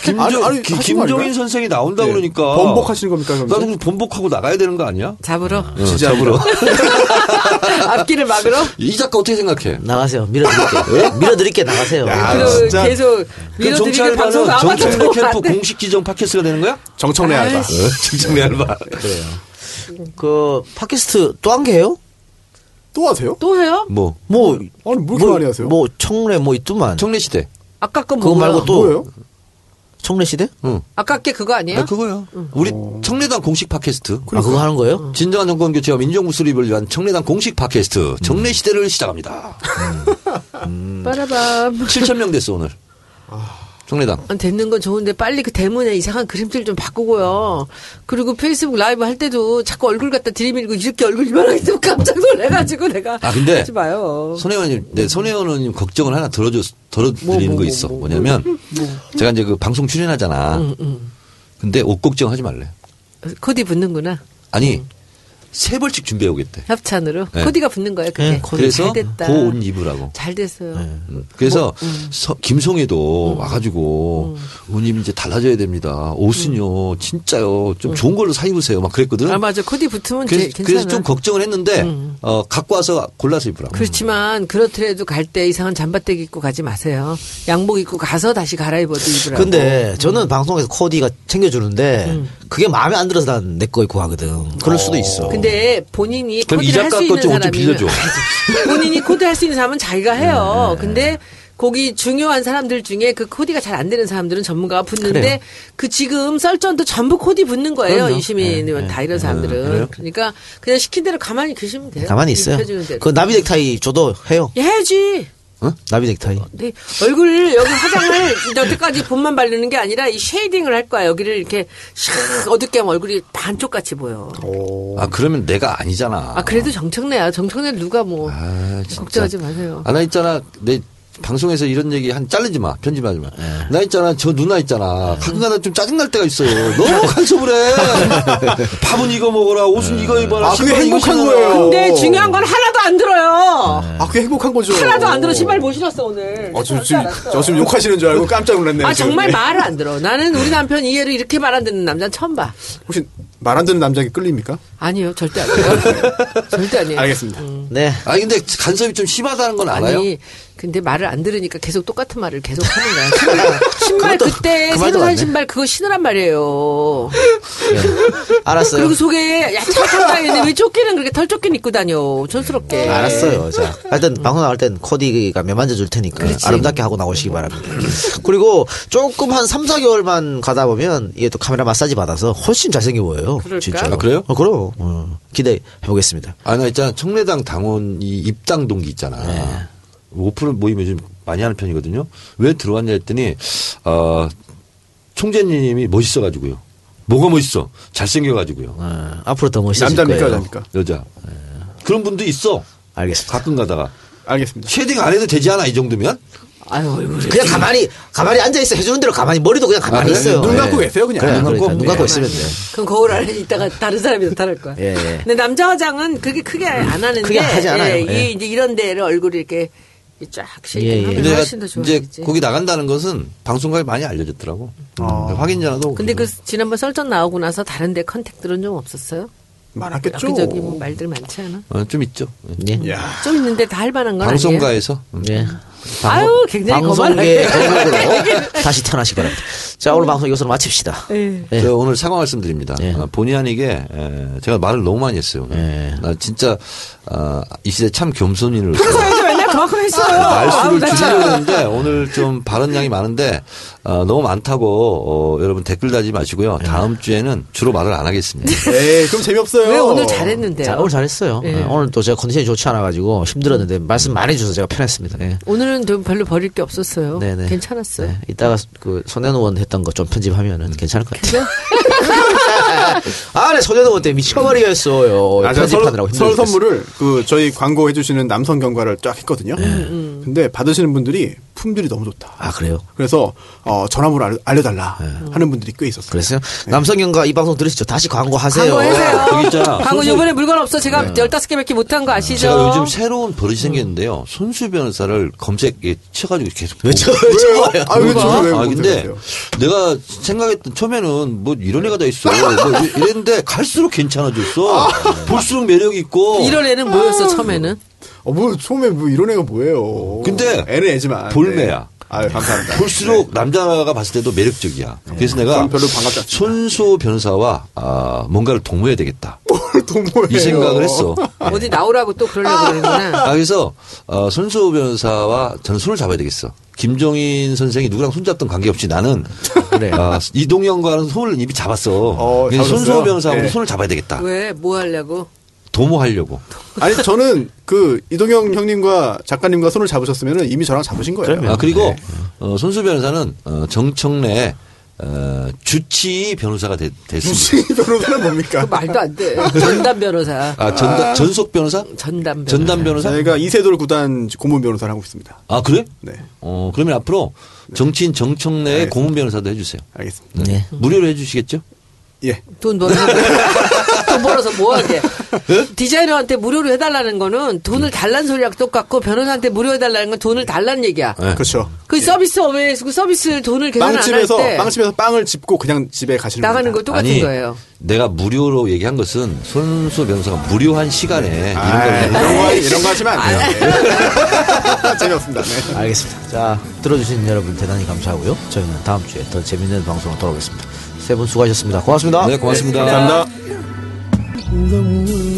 김종, 아니, 아니, 기- 거 김종인? 선생이 나온다 네. 그러니까. 번복하시는 겁니까, 그럼? 나도 그럼 번복하고 나가야 되는 거 아니야? 잡으러. 어, 잡으러. 앞길을 막으러. 이 작가 어떻게 생각해? 나가세요. 밀어드릴게. 밀어드릴게 나가세요. 야, 진짜. 계속 그럼 밀어드리게 방송 정청래 캠프. 공식 지정 팟캐스트가 되는 거야? 정청래 알바. 정청래 알바. 그래요. 그 팟캐스트 또 한 개요? 또 하세요? 또 해요? 뭐 뭐 아니 뭐 이렇게 많이 하세요? 뭐 청래 뭐 있더만. 청래 시대. 아까 거 그거? 말고 또 뭐예요? 청래 시대? 응. 아까 게 그거 아니에요? 아, 그거요. 우리 청래당 공식 팟캐스트. 아 그거 하는 거예요? 진정한 정권 교체와 민정부 수립을 위한 청래당 공식 팟캐스트 청래 시대를 시작합니다. 빠라밤. 7천 명 됐어 오늘. 청래당. 아, 됐는 건 좋은데 빨리 그 대문에 이상한 그림질 좀 바꾸고요. 그리고 페이스북 라이브 할 때도 자꾸 얼굴 갖다 들이밀고 이렇게 얼굴 이만하게 있으면 깜짝 놀래가지고 내가 아 근데 하지 마요. 손혜원님, 네, 손혜원님 걱정을 하나 덜어줘, 덜어드리는 뭐, 뭐, 거 뭐, 있어. 뭐, 뭐, 냐면 제가 이제 그 방송 출연하잖아. 근데 옷 걱정하지 말래. 코디 붙는구나. 아니, 세 벌씩 준비해 오겠대. 협찬으로 네. 코디가 붙는 거예요. 그게 네, 코디. 그래서 잘 됐다. 그옷 입으라고. 잘 됐어요. 음. 그래서 서- 김송에도 음. 와가지고 누님 이제 달라져야 됩니다. 옷은요 진짜요 좀 좋은 걸로 사 입으세요. 막 그랬거든. 음. 아 맞아 코디 붙으면 제, 그래서, 괜찮아. 음. 그래서 좀 걱정을 했는데 어, 갖고 와서 골라서 입으라고. 그렇지만 그렇더라도 갈 때 이상한 잠바떼기 입고 가지 마세요. 양복 입고 가서 다시 갈아입어도 입으라고. 근데 저는 방송에서 코디가 챙겨주는데 음. 그게 마음에 안 들어서 난내거 입고 가거든. 그럴 수도 있어. 근데 본인이 그럼 이 코디를 할 작가 수것 있는 좀옷좀 사람이 빌려줘. 본인이 코디 할수 있는 사람은 자기가 해요. 네. 근데 거기 중요한 사람들 중에 그 코디가 잘 안 되는 사람들은 전문가가 붙는데 그래요. 그 지금 썰전도 전부 코디 붙는 거예요. 그럼요. 유시민이면 네, 다 이런 사람들은. 그래요? 그러니까 그냥 시킨 대로 가만히 계시면 돼요. 가만히 있어요. 입혀주는 대로. 그 나비 넥타이 줘도 해요. 예, 해야지. 나비 넥타이. 네, 얼굴 여기 화장을 여태까지 봄만 바르는 게 아니라 이 shading을 할 거야. 여기를 이렇게 샥 어둡게 하면 얼굴이 반쪽 같이 보여. 아 그러면 내가 아니잖아. 아 그래도 정청래야. 정청래 누가 뭐 아, 진짜. 걱정하지 마세요. 아, 나 있잖아. 내 방송에서 이런 얘기 한 자르지 마. 편집하지 마. 예. 나 있잖아. 저 누나 있잖아. 가끔가다 좀 짜증날 때가 있어요. 너무 간섭을 해. 밥은 이거 먹어라. 옷은 이거 입어라. 아, 그게 행복한. 거예요. 근데 중요한 건 하나도 안 들어요. 아, 그게 행복한 거죠. 하나도 안 들어. 신발 못 신었어 오늘. 어, 저, 지금. 저 지금 욕하시는 줄 알고 깜짝 놀랐네요. 아. 정말 네. 말을 안 들어. 나는 우리 남편 이해를 이렇게 말 안 듣는 남자는 처음 봐. 혹시 말 안 듣는 남자에게 끌립니까? 아니요, 절대 아니에요. 절대 아니에요. 알겠습니다. 네. 아니, 근데 간섭이 좀 심하다는 건 알아요? 아니, 근데 말을 안 들으니까 계속 똑같은 말을 계속 하는 거야. 신발, 신발 그것도- 그때 그 새로 산. 신발 그거 신으란 말이에요. 네. 알았어요. 그리고 속에 야차 상장인데 왜 조끼는 그렇게 털 조끼 입고 다녀? 촌스럽게. 알았어요. 자, 하여튼 방송 나갈 땐 코디가 매만져 줄 테니까 그렇지. 아름답게 하고 나오시기 바랍니다. 그리고 조금 한 3, 4개월만 가다 보면 이게 또 카메라 마사지 받아서 훨씬 잘생겨 보여요. 그럴까? 진짜. 아, 그래요? 어, 그럼. 어, 기대해 보겠습니다. 아, 나 있잖아. 청래당 당원 이 입당 동기 있잖아. 네. 오프라인 모임 요즘 많이 하는 편이거든요. 왜 들어왔냐 했더니, 어, 총재님이 멋있어가지고요. 뭐가 멋있어? 잘생겨가지고요. 어, 앞으로 더 멋있어질 남자입니까, 거예요. 여자입니까? 여자. 그런 분도 있어. 알겠습니다. 가끔 가다가. 알겠습니다. shading 안 해도 되지 않아? 이 정도면? 아유, 얼굴이. 그냥 가만히 가만히 앉아 있어 해주는 대로 가만히 머리도 그냥 가만히 아, 그래? 있어요. 눈 감고 예. 계세요, 그냥. 그래, 눈 그러니까 감고. 눈 감고 네. 있으면 돼. 그럼 거울 안에 있다가 다른 사람이 나타날 거야. 예, 예. 근데 남자 화장은 그렇게 크게 안 하는데 크게 하지 않아요. 예, 예. 이 이제 이런 데를 얼굴이 이렇게 쫙 예, 예. 근데 훨씬 더 이제 좋아지지. 거기 나간다는 것은 방송국에 많이 알려졌더라고. 아. 확인 전화도. 근데. 그 지난번 썰전 나오고 나서 다른 데 컨택들은 좀 없었어요? 많았겠죠. 여기저기 뭐 말들 많지 않아? 어, 좀 있죠. 예. 야 좀 있는데 다 할 만한 건 아니에요? 방송가에서. 음. 예. 아유, 굉장히 방송계 거만하게. 다시 태어나시기 바랍니다. 자, 오늘 방송 이것으로 마칩시다. 예. 예. 저 오늘 사과 말씀드립니다. 예. 어, 본의 아니게 에, 제가 말을 너무 많이 했어요. 예. 나 진짜 어, 이 시대 참 겸손인을 맨날 그만큼 했어요. 줄이려고 했는데 오늘 좀 발언 양이 많은데 어, 너무 많다고 어, 여러분 댓글 달지 마시고요. 다음 주에는 주로 말을 안 하겠습니다. 에이, 그럼 재미없어요. 왜 오늘 잘했는데요? 자, 오늘 잘했어요. 예. 예, 오늘 또 제가 컨디션이 좋지 않아가지고 힘들었는데 말씀 많이 해주셔서 제가 편했습니다. 예. 오늘은 좀 별로 버릴 게 없었어요. 네네. 괜찮았어요. 네, 이따가 그 손혜원 했던 거 좀 편집하면은 괜찮을 것 같아요. 아, 네, 손혜원 때문에 미쳐버리겠어요. 아, 편집하느라고 힘들었어요. 선물을 그 저희 광고 해주시는 남성 경과를 쫙 했거든요. 근데 받으시는 분들이 품질이 너무 좋다. 아, 그래요? 그래서 어, 전화번호 알- 알려달라 하는 분들이 꽤 있었어요. 그랬어요? 남성경과 이 방송 들으시죠? 다시 광고하세요. 있잖아. 광고 이번에 물건 없어. 제가 15개밖에 못한 거 아시죠? 제가 요즘 새로운 버릇이 생겼는데요. 손수 변호사를 검색에 쳐가지고 계속 왜 왜요? 저거요? 아, 왜왜 아, 근데? 내가 생각했던 처음에는 뭐 이런 애가 다 있어. 뭐 이- 이랬는데 갈수록 괜찮아졌어. 볼수록 매력이 있고. 이런 애는 뭐였어, 처음에는? 어, 뭐 처음에 뭐 이런 애가 뭐예요? 근데 애는 애지만 볼매야. 네. 아유 감사합니다. 볼수록 남자가 봤을 때도 매력적이야. 그래서 내가 별로 반갑지. 손수 변호사와 아, 뭔가를 동호해야 되겠다. 동호회요. 이 생각을 했어. 어디 나오라고 또 그러려고 그러는구나. 아, 그래서 어, 손수 변호사와 저는 손을 잡아야 되겠어. 김종인 선생이 누구랑 손잡던 관계없이 나는 그래. 아, 이동영과는 손을 이미 잡았어. 어? 손수 변호사하고 네. 손을 잡아야 되겠다. 왜? 뭐 하려고? 도모하려고. 아니 저는 그 이동영 형님과 작가님과 손을 잡으셨으면 이미 저랑 잡으신 거예요. 아, 그리고 네. 어, 손수 변호사는 어, 정청래 어, 주치 변호사가 되- 됐습니다. 주식 변호사는 뭡니까? 그 말도 안 돼. 전담 변호사. 아, 전담, 전속 변호사? 전담 변호사. 전담 변호사? 저희가 이세돌 구단 고문 변호사를 하고 있습니다. 아, 그래? 네, 어, 그러면 앞으로 정치인 정청래의 알겠습니다. 고문 변호사도 해주세요. 알겠습니다. 네. 무료로 해주시겠죠? 예. 돈 벌어서. 돈 벌어서 뭐하게. 디자이너한테 무료로 해달라는 거는 돈을 달라는 소리랑 똑같고 변호사한테 무료 해달라는 건 돈을 달라는 얘기야. 네. 그렇죠. 그 서비스 업에서 그 서비스 돈을 계산 안할 빵집에서 때 빵집에서 빵을 집고 그냥 집에 가시는 나가는 거. 똑같은 아니, 거예요. 내가 무료로 얘기한 것은 손수 변호사가 무료한 시간에 아, 이런 걸 이런 거 이런 거 하시면 안 돼요. 네. 재미없습니다. 네. 알겠습니다. 자, 들어주신 여러분 대단히 감사하고요. 저희는 다음 주에 더 재밌는 방송으로 돌아오겠습니다. 세 분 수고하셨습니다. 고맙습니다. 네, 고맙습니다. 감사합니다. the world.